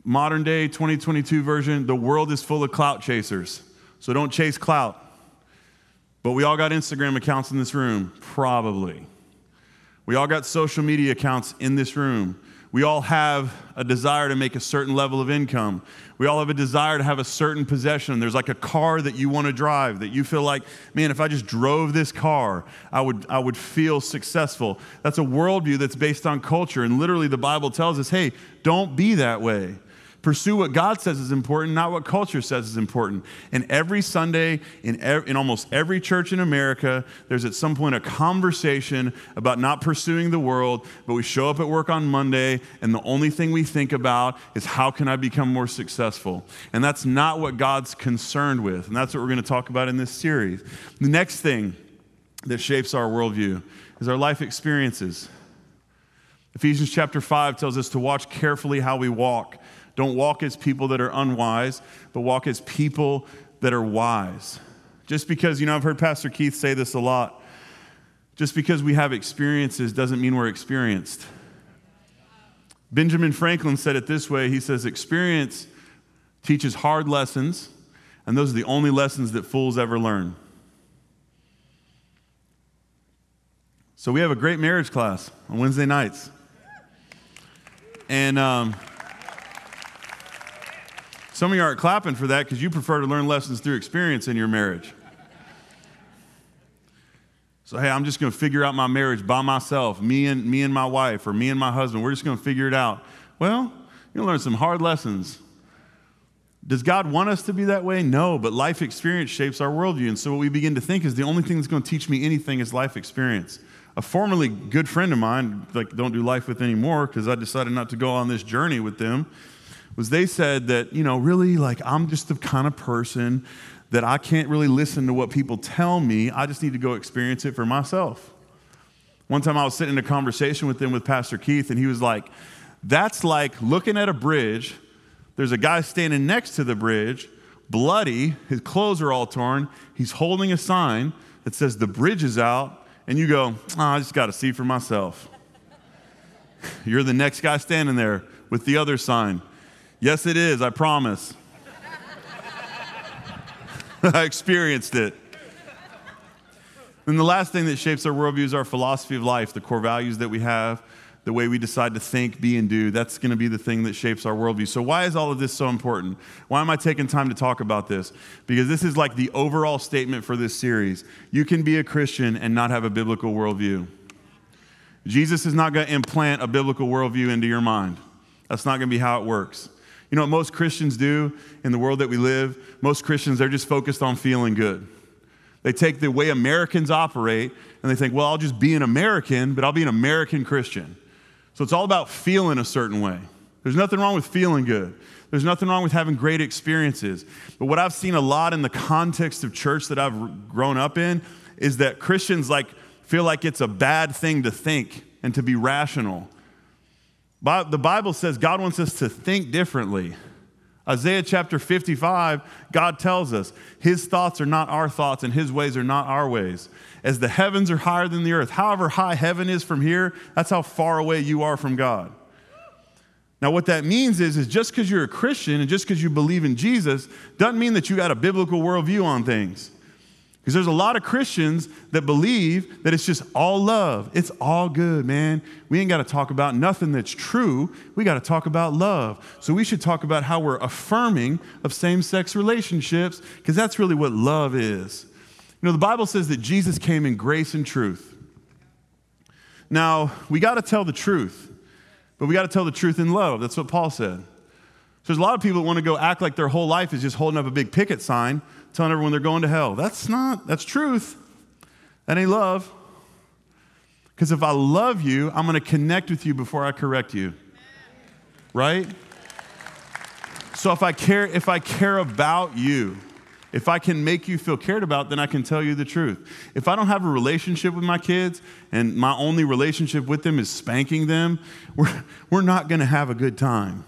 modern day 2022 version, the world is full of clout chasers. So don't chase clout. But we all got Instagram accounts in this room, probably. We all got social media accounts in this room. We all have a desire to make a certain level of income. We all have a desire to have a certain possession. There's like a car that you want to drive that you feel like, man, if I just drove this car, I would, I would feel successful. That's a worldview that's based on culture. And literally, the Bible tells us, hey, don't be that way. Pursue what God says is important, not what culture says is important. And every Sunday, in, ev- in almost every church in America, there's at some point a conversation about not pursuing the world, but we show up at work on Monday, and the only thing we think about is how can I become more successful? And that's not what God's concerned with. And that's what we're going to talk about in this series. The next thing that shapes our worldview is our life experiences. Ephesians chapter 5 tells us to watch carefully how we walk don't walk as people that are unwise, but walk as people that are wise. Just because, you know, I've heard Pastor Keith say this a lot. Just because we have experiences doesn't mean we're experienced. Benjamin Franklin said it this way He says, Experience teaches hard lessons, and those are the only lessons that fools ever learn. So we have a great marriage class on Wednesday nights. And um, some of you aren't clapping for that because you prefer to learn lessons through experience in your marriage. So, hey, I'm just going to figure out my marriage by myself, me and, me and my wife, or me and my husband. We're just going to figure it out. Well, you'll learn some hard lessons. Does God want us to be that way? No, but life experience shapes our worldview. And so, what we begin to think is the only thing that's going to teach me anything is life experience. A formerly good friend of mine, like, don't do life with anymore because I decided not to go on this journey with them was they said that, you know, really, like, I'm just the kind of person that I can't really listen to what people tell me. I just need to go experience it for myself. One time I was sitting in a conversation with them with Pastor Keith, and he was like, That's like looking at a bridge. There's a guy standing next to the bridge, bloody, his clothes are all torn. He's holding a sign that says, The bridge is out. And you go, oh, I just got to see for myself. You're the next guy standing there with the other sign. Yes, it is, I promise. I experienced it. And the last thing that shapes our worldview is our philosophy of life, the core values that we have, the way we decide to think, be, and do. That's going to be the thing that shapes our worldview. So, why is all of this so important? Why am I taking time to talk about this? Because this is like the overall statement for this series. You can be a Christian and not have a biblical worldview. Jesus is not going to implant a biblical worldview into your mind. That's not going to be how it works. You know what most Christians do in the world that we live? Most Christians, they're just focused on feeling good. They take the way Americans operate and they think, well, I'll just be an American, but I'll be an American Christian. So it's all about feeling a certain way. There's nothing wrong with feeling good. There's nothing wrong with having great experiences. But what I've seen a lot in the context of church that I've grown up in is that Christians like feel like it's a bad thing to think and to be rational. The Bible says God wants us to think differently. Isaiah chapter 55, God tells us his thoughts are not our thoughts and his ways are not our ways. As the heavens are higher than the earth, however high heaven is from here, that's how far away you are from God. Now, what that means is, is just because you're a Christian and just because you believe in Jesus doesn't mean that you got a biblical worldview on things. Because there's a lot of Christians that believe that it's just all love. It's all good, man. We ain't got to talk about nothing that's true. We got to talk about love. So we should talk about how we're affirming of same sex relationships, because that's really what love is. You know, the Bible says that Jesus came in grace and truth. Now, we got to tell the truth, but we got to tell the truth in love. That's what Paul said. So there's a lot of people that want to go act like their whole life is just holding up a big picket sign telling everyone they're going to hell. That's not, that's truth. That ain't love. Because if I love you, I'm going to connect with you before I correct you. Right? So if I care, if I care about you, if I can make you feel cared about, then I can tell you the truth. If I don't have a relationship with my kids and my only relationship with them is spanking them, we're, we're not going to have a good time.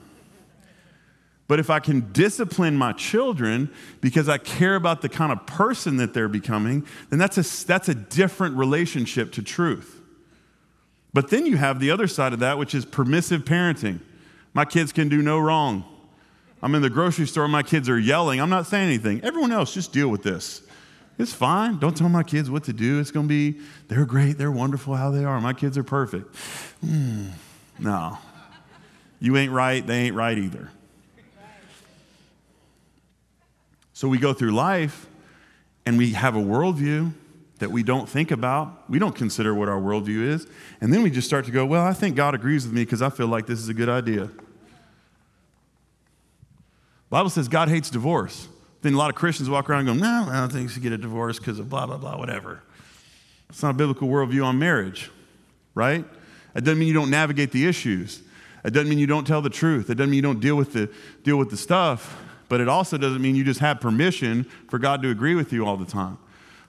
But if I can discipline my children because I care about the kind of person that they're becoming, then that's a, that's a different relationship to truth. But then you have the other side of that, which is permissive parenting. My kids can do no wrong. I'm in the grocery store, my kids are yelling. I'm not saying anything. Everyone else, just deal with this. It's fine. Don't tell my kids what to do. It's going to be, they're great. They're wonderful how they are. My kids are perfect. Mm, no. You ain't right. They ain't right either. So we go through life and we have a worldview that we don't think about. We don't consider what our worldview is. And then we just start to go, well, I think God agrees with me because I feel like this is a good idea. Bible says God hates divorce. Then a lot of Christians walk around going, no, I don't think you should get a divorce because of blah, blah, blah, whatever. It's not a biblical worldview on marriage, right? It doesn't mean you don't navigate the issues. It doesn't mean you don't tell the truth. It doesn't mean you don't deal with the, deal with the stuff. But it also doesn't mean you just have permission for God to agree with you all the time.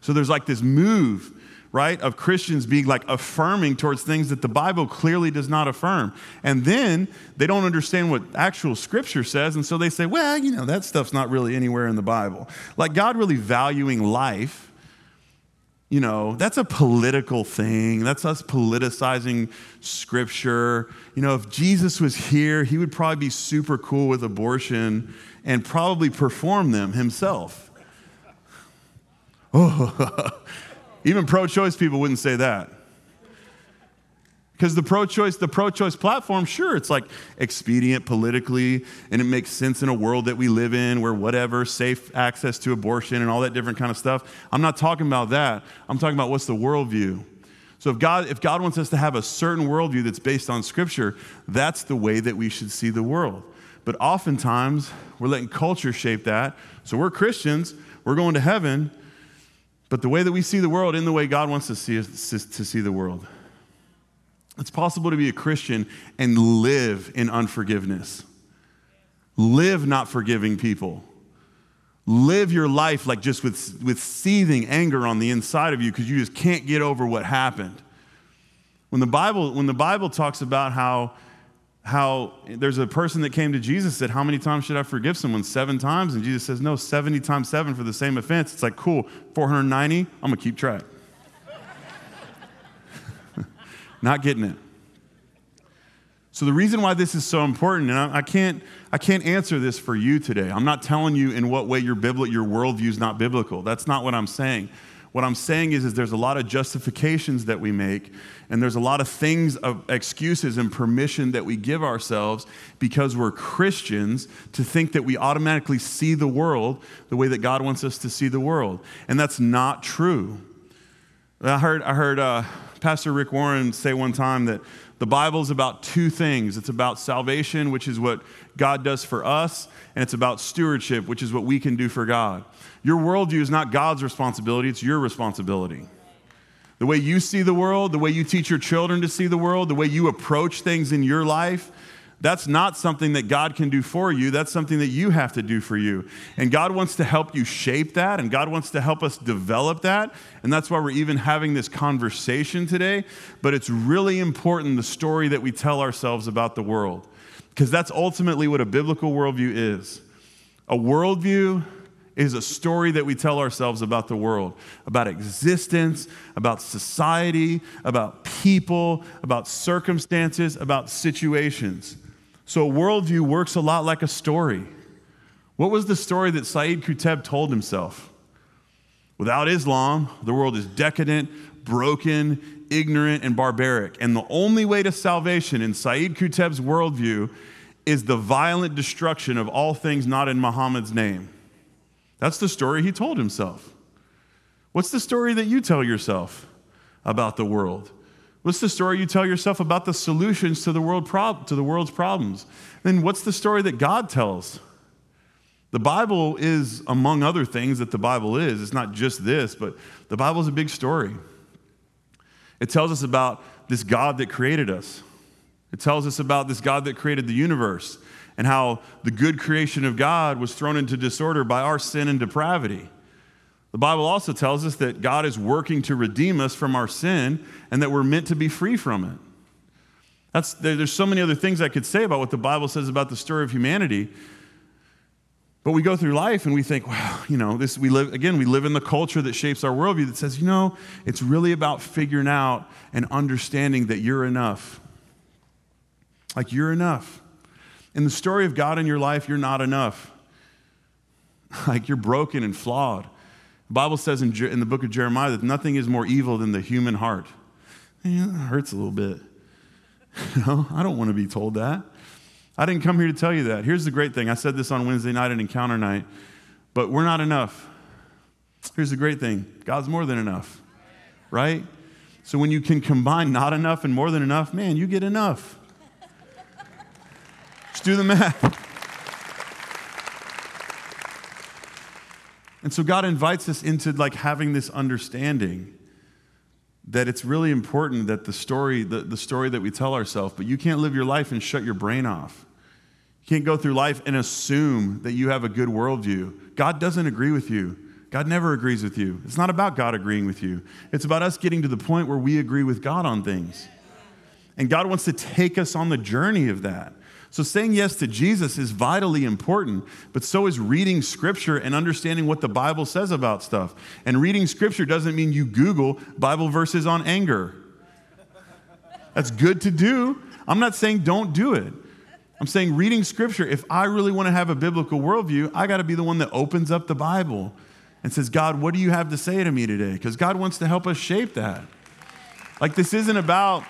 So there's like this move right, of Christians being like affirming towards things that the Bible clearly does not affirm. And then they don't understand what actual scripture says. And so they say, well, you know, that stuff's not really anywhere in the Bible. Like God really valuing life. You know, that's a political thing. That's us politicizing scripture. You know, if Jesus was here, he would probably be super cool with abortion and probably perform them himself. Oh, Even pro choice people wouldn't say that. Because the pro choice, the pro choice platform, sure, it's like expedient politically, and it makes sense in a world that we live in where whatever, safe access to abortion and all that different kind of stuff. I'm not talking about that. I'm talking about what's the worldview. So if God, if God wants us to have a certain worldview that's based on Scripture, that's the way that we should see the world. But oftentimes, we're letting culture shape that. So we're Christians, we're going to heaven, but the way that we see the world in the way God wants us to see, us to see the world. It's possible to be a Christian and live in unforgiveness. Live not forgiving people. Live your life like just with, with seething anger on the inside of you because you just can't get over what happened. When the Bible, when the Bible talks about how how there's a person that came to Jesus said, How many times should I forgive someone? Seven times? And Jesus says, No, 70 times seven for the same offense. It's like, cool, 490, I'm gonna keep track. Not getting it. So the reason why this is so important, and I, I, can't, I can't answer this for you today. I'm not telling you in what way your, bibli- your worldview is not biblical. That's not what I'm saying. What I'm saying is, is there's a lot of justifications that we make, and there's a lot of things of excuses and permission that we give ourselves because we're Christians to think that we automatically see the world the way that God wants us to see the world. And that's not true. I heard, I heard uh, Pastor Rick Warren say one time that the Bible is about two things it's about salvation, which is what God does for us, and it's about stewardship, which is what we can do for God. Your worldview is not God's responsibility, it's your responsibility. The way you see the world, the way you teach your children to see the world, the way you approach things in your life, that's not something that God can do for you. That's something that you have to do for you. And God wants to help you shape that, and God wants to help us develop that. And that's why we're even having this conversation today. But it's really important the story that we tell ourselves about the world, because that's ultimately what a biblical worldview is. A worldview is a story that we tell ourselves about the world, about existence, about society, about people, about circumstances, about situations. So a worldview works a lot like a story. What was the story that Saeed Qutb told himself? Without Islam, the world is decadent, broken, ignorant, and barbaric. And the only way to salvation in Saeed Qutb's worldview is the violent destruction of all things not in Muhammad's name. That's the story he told himself. What's the story that you tell yourself about the world? What's the story you tell yourself about the solutions to the, world prob- to the world's problems? Then what's the story that God tells? The Bible is, among other things that the Bible is, it's not just this, but the Bible is a big story. It tells us about this God that created us. It tells us about this God that created the universe and how the good creation of God was thrown into disorder by our sin and depravity. The Bible also tells us that God is working to redeem us from our sin and that we're meant to be free from it. That's, there's so many other things I could say about what the Bible says about the story of humanity. But we go through life and we think, well, you know, this we live again, we live in the culture that shapes our worldview that says, you know, it's really about figuring out and understanding that you're enough. Like you're enough. In the story of God in your life, you're not enough. Like you're broken and flawed. The Bible says in, in the book of Jeremiah that nothing is more evil than the human heart. Yeah, that hurts a little bit. You know, I don't want to be told that. I didn't come here to tell you that. Here's the great thing. I said this on Wednesday night at Encounter Night, but we're not enough. Here's the great thing God's more than enough, right? So when you can combine not enough and more than enough, man, you get enough. Just do the math. And so God invites us into like having this understanding that it's really important that the story, the, the story that we tell ourselves, but you can't live your life and shut your brain off. You can't go through life and assume that you have a good worldview. God doesn't agree with you. God never agrees with you. It's not about God agreeing with you. It's about us getting to the point where we agree with God on things. And God wants to take us on the journey of that. So, saying yes to Jesus is vitally important, but so is reading scripture and understanding what the Bible says about stuff. And reading scripture doesn't mean you Google Bible verses on anger. That's good to do. I'm not saying don't do it. I'm saying reading scripture, if I really want to have a biblical worldview, I got to be the one that opens up the Bible and says, God, what do you have to say to me today? Because God wants to help us shape that. Like, this isn't about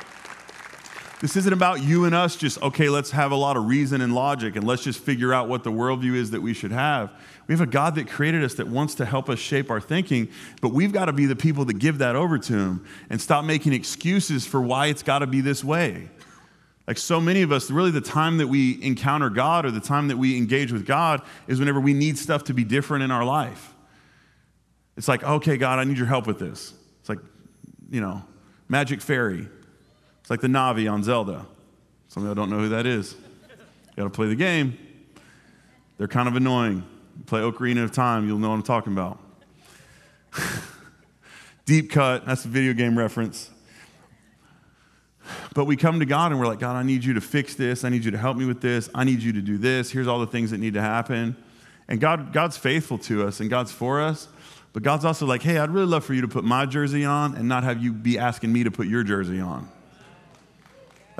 this isn't about you and us just, okay, let's have a lot of reason and logic and let's just figure out what the worldview is that we should have. We have a God that created us that wants to help us shape our thinking, but we've got to be the people that give that over to Him and stop making excuses for why it's got to be this way. Like so many of us, really the time that we encounter God or the time that we engage with God is whenever we need stuff to be different in our life. It's like, okay, God, I need your help with this. It's like, you know, magic fairy. It's like the Navi on Zelda. Some of y'all don't know who that is. You got to play the game. They're kind of annoying. Play Ocarina of Time, you'll know what I'm talking about. Deep cut, that's a video game reference. But we come to God and we're like, God, I need you to fix this. I need you to help me with this. I need you to do this. Here's all the things that need to happen. And God, God's faithful to us and God's for us. But God's also like, hey, I'd really love for you to put my jersey on and not have you be asking me to put your jersey on.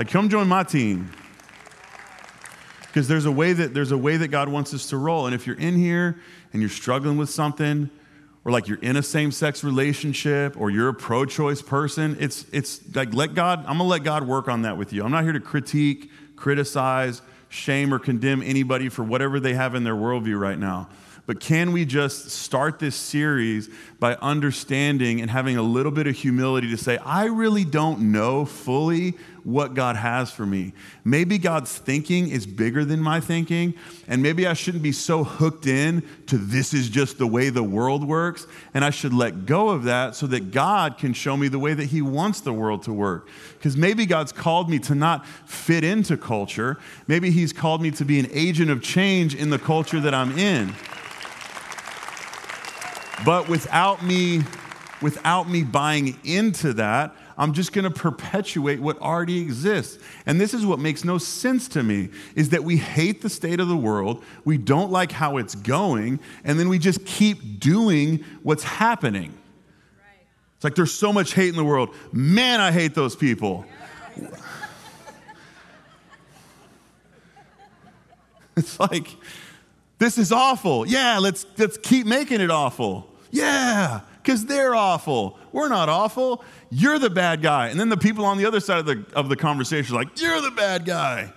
Like, come join my team. Because there's a way that there's a way that God wants us to roll. And if you're in here and you're struggling with something, or like you're in a same-sex relationship, or you're a pro-choice person, it's it's like let God, I'm gonna let God work on that with you. I'm not here to critique, criticize, shame, or condemn anybody for whatever they have in their worldview right now. But can we just start this series by understanding and having a little bit of humility to say, I really don't know fully what God has for me. Maybe God's thinking is bigger than my thinking, and maybe I shouldn't be so hooked in to this is just the way the world works, and I should let go of that so that God can show me the way that He wants the world to work. Because maybe God's called me to not fit into culture, maybe He's called me to be an agent of change in the culture that I'm in. But without me, without me buying into that, I'm just going to perpetuate what already exists. And this is what makes no sense to me is that we hate the state of the world, we don't like how it's going, and then we just keep doing what's happening. It's like there's so much hate in the world. Man, I hate those people. it's like this is awful. Yeah, let's let's keep making it awful. Yeah, because they're awful. We're not awful. You're the bad guy. And then the people on the other side of the, of the conversation are like, You're the bad guy.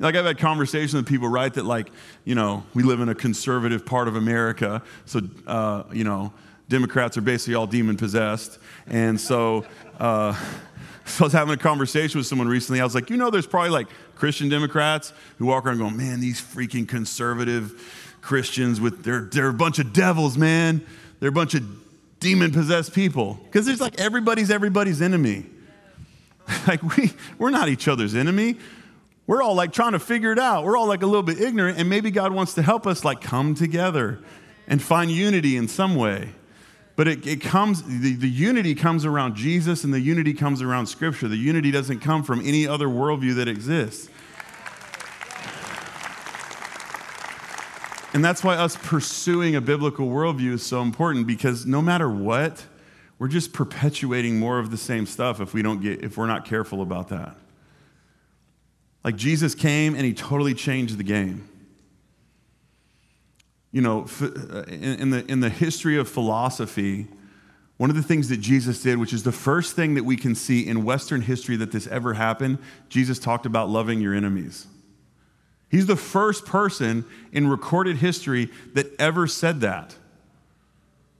Like I've had conversations with people, right, that like, you know, we live in a conservative part of America. So, uh, you know, Democrats are basically all demon possessed. And so, uh, so I was having a conversation with someone recently. I was like, you know, there's probably like Christian Democrats who walk around going, man, these freaking conservative Christians with they're, they're a bunch of devils, man. They're a bunch of demon possessed people. Because there's like everybody's everybody's enemy. like we, we're not each other's enemy. We're all like trying to figure it out. We're all like a little bit ignorant, and maybe God wants to help us like come together and find unity in some way. But it, it comes, the, the unity comes around Jesus and the unity comes around Scripture. The unity doesn't come from any other worldview that exists. And that's why us pursuing a biblical worldview is so important because no matter what, we're just perpetuating more of the same stuff if we don't get if we're not careful about that. Like Jesus came and he totally changed the game. You know, uh, in the, in the history of philosophy, one of the things that Jesus did, which is the first thing that we can see in Western history that this ever happened, Jesus talked about loving your enemies. He's the first person in recorded history that ever said that,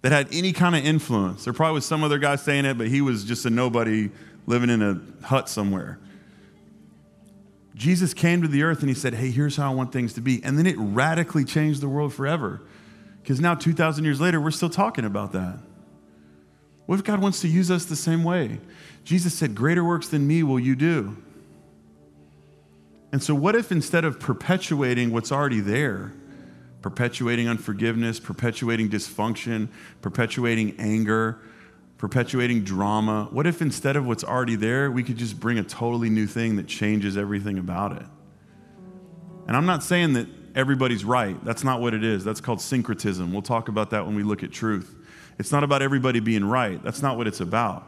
that had any kind of influence. There probably was some other guy saying it, but he was just a nobody living in a hut somewhere. Jesus came to the earth and he said, Hey, here's how I want things to be. And then it radically changed the world forever. Because now, 2,000 years later, we're still talking about that. What if God wants to use us the same way? Jesus said, Greater works than me will you do. And so, what if instead of perpetuating what's already there, perpetuating unforgiveness, perpetuating dysfunction, perpetuating anger, perpetuating drama, what if instead of what's already there, we could just bring a totally new thing that changes everything about it? And I'm not saying that everybody's right. That's not what it is. That's called syncretism. We'll talk about that when we look at truth. It's not about everybody being right. That's not what it's about.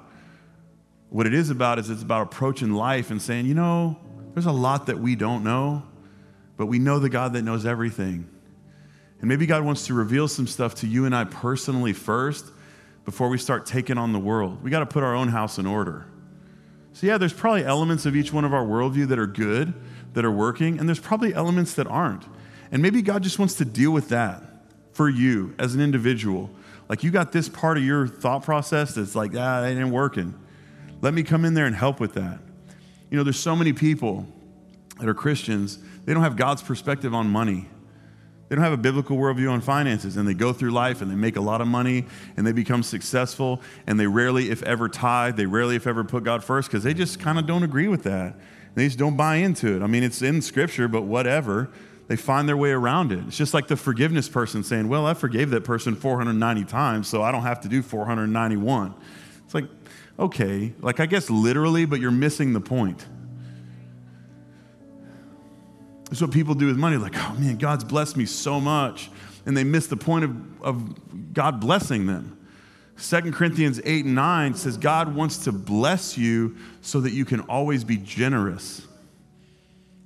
What it is about is it's about approaching life and saying, you know, there's a lot that we don't know, but we know the God that knows everything. And maybe God wants to reveal some stuff to you and I personally first before we start taking on the world. We got to put our own house in order. So, yeah, there's probably elements of each one of our worldview that are good, that are working, and there's probably elements that aren't. And maybe God just wants to deal with that for you as an individual. Like you got this part of your thought process that's like, ah, that ain't working. Let me come in there and help with that. You know, there's so many people that are Christians, they don't have God's perspective on money. They don't have a biblical worldview on finances, and they go through life and they make a lot of money and they become successful, and they rarely, if ever, tithe. They rarely, if ever, put God first because they just kind of don't agree with that. They just don't buy into it. I mean, it's in Scripture, but whatever. They find their way around it. It's just like the forgiveness person saying, Well, I forgave that person 490 times, so I don't have to do 491. It's like, okay, like I guess literally, but you're missing the point. That's what people do with money. Like, oh man, God's blessed me so much. And they miss the point of, of God blessing them. 2 Corinthians 8 and 9 says God wants to bless you so that you can always be generous.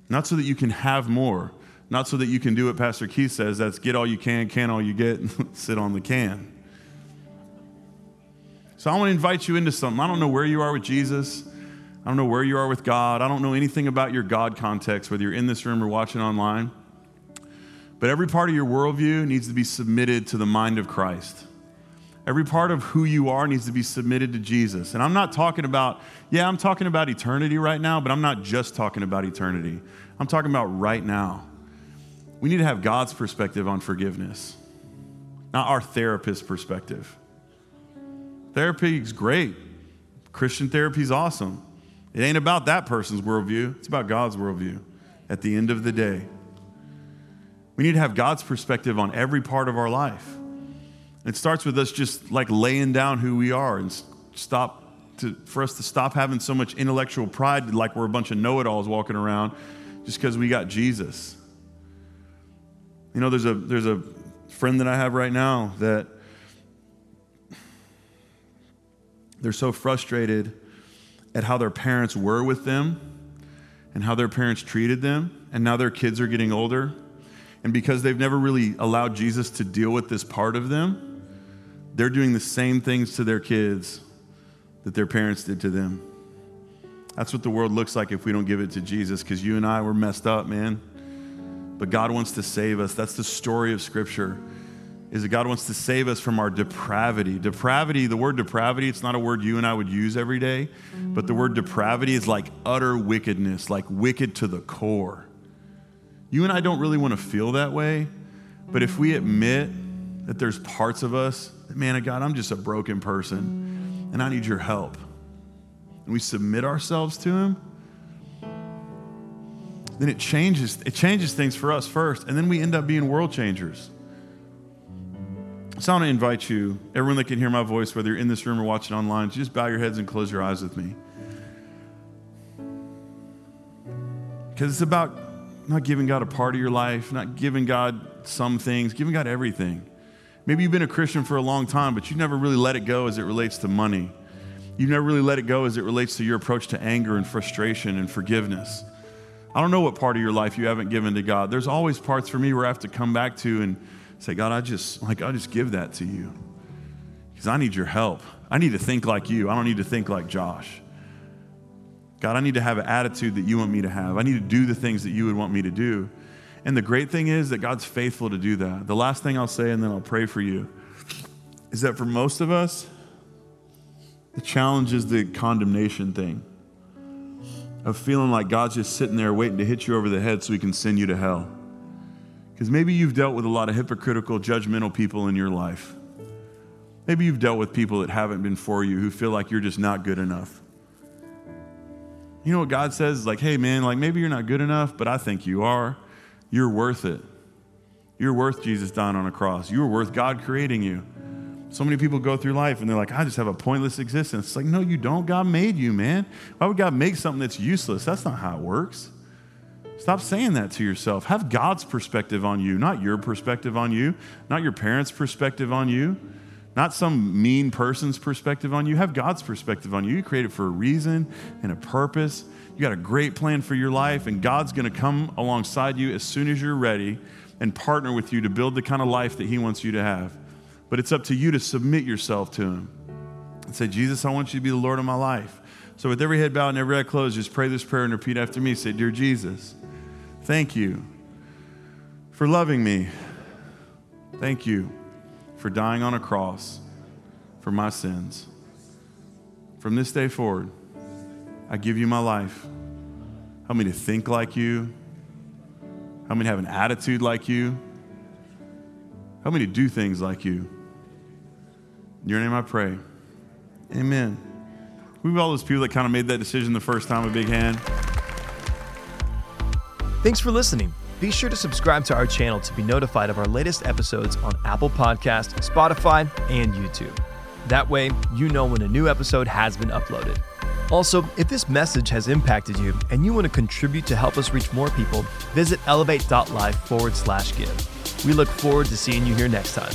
Not so that you can have more. Not so that you can do what Pastor Keith says that's get all you can, can all you get, and sit on the can. So I want to invite you into something. I don't know where you are with Jesus. I don't know where you are with God. I don't know anything about your God context, whether you're in this room or watching online. But every part of your worldview needs to be submitted to the mind of Christ. Every part of who you are needs to be submitted to Jesus. And I'm not talking about, yeah, I'm talking about eternity right now, but I'm not just talking about eternity. I'm talking about right now. We need to have God's perspective on forgiveness, not our therapist perspective. Therapy is great. Christian therapy is awesome. It ain't about that person's worldview, it's about God's worldview at the end of the day. We need to have God's perspective on every part of our life. It starts with us just like laying down who we are and stop to, for us to stop having so much intellectual pride like we're a bunch of know it alls walking around just because we got Jesus. You know, there's a, there's a friend that I have right now that They're so frustrated at how their parents were with them and how their parents treated them. And now their kids are getting older. And because they've never really allowed Jesus to deal with this part of them, they're doing the same things to their kids that their parents did to them. That's what the world looks like if we don't give it to Jesus because you and I were messed up, man. But God wants to save us. That's the story of Scripture is that God wants to save us from our depravity. Depravity, the word depravity, it's not a word you and I would use every day, but the word depravity is like utter wickedness, like wicked to the core. You and I don't really want to feel that way, but if we admit that there's parts of us that, man of God, I'm just a broken person and I need your help, and we submit ourselves to Him, then it changes, it changes things for us first, and then we end up being world changers. So I want to invite you, everyone that can hear my voice, whether you're in this room or watching online, just bow your heads and close your eyes with me. Because it's about not giving God a part of your life, not giving God some things, giving God everything. Maybe you've been a Christian for a long time, but you've never really let it go as it relates to money. You've never really let it go as it relates to your approach to anger and frustration and forgiveness. I don't know what part of your life you haven't given to God. There's always parts for me where I have to come back to and say, God, I just like I just give that to you. Because I need your help. I need to think like you. I don't need to think like Josh. God, I need to have an attitude that you want me to have. I need to do the things that you would want me to do. And the great thing is that God's faithful to do that. The last thing I'll say, and then I'll pray for you, is that for most of us, the challenge is the condemnation thing of feeling like God's just sitting there waiting to hit you over the head so he can send you to hell. Because maybe you've dealt with a lot of hypocritical, judgmental people in your life. Maybe you've dealt with people that haven't been for you who feel like you're just not good enough. You know what God says? Is like, hey, man, like maybe you're not good enough, but I think you are. You're worth it. You're worth Jesus dying on a cross. You're worth God creating you. So many people go through life and they're like, I just have a pointless existence. It's like, no, you don't. God made you, man. Why would God make something that's useless? That's not how it works. Stop saying that to yourself. Have God's perspective on you, not your perspective on you, not your parents' perspective on you, not some mean person's perspective on you. Have God's perspective on you. You created for a reason and a purpose. You got a great plan for your life, and God's going to come alongside you as soon as you're ready and partner with you to build the kind of life that He wants you to have. But it's up to you to submit yourself to Him and say, Jesus, I want you to be the Lord of my life. So, with every head bowed and every eye closed, just pray this prayer and repeat after me. Say, Dear Jesus, thank you for loving me. Thank you for dying on a cross for my sins. From this day forward, I give you my life. Help me to think like you. Help me to have an attitude like you. Help me to do things like you. In your name I pray. Amen. We have all those people that kind of made that decision the first time, a big hand. Thanks for listening. Be sure to subscribe to our channel to be notified of our latest episodes on Apple Podcast, Spotify, and YouTube. That way, you know when a new episode has been uploaded. Also, if this message has impacted you and you want to contribute to help us reach more people, visit elevate.life forward slash give. We look forward to seeing you here next time.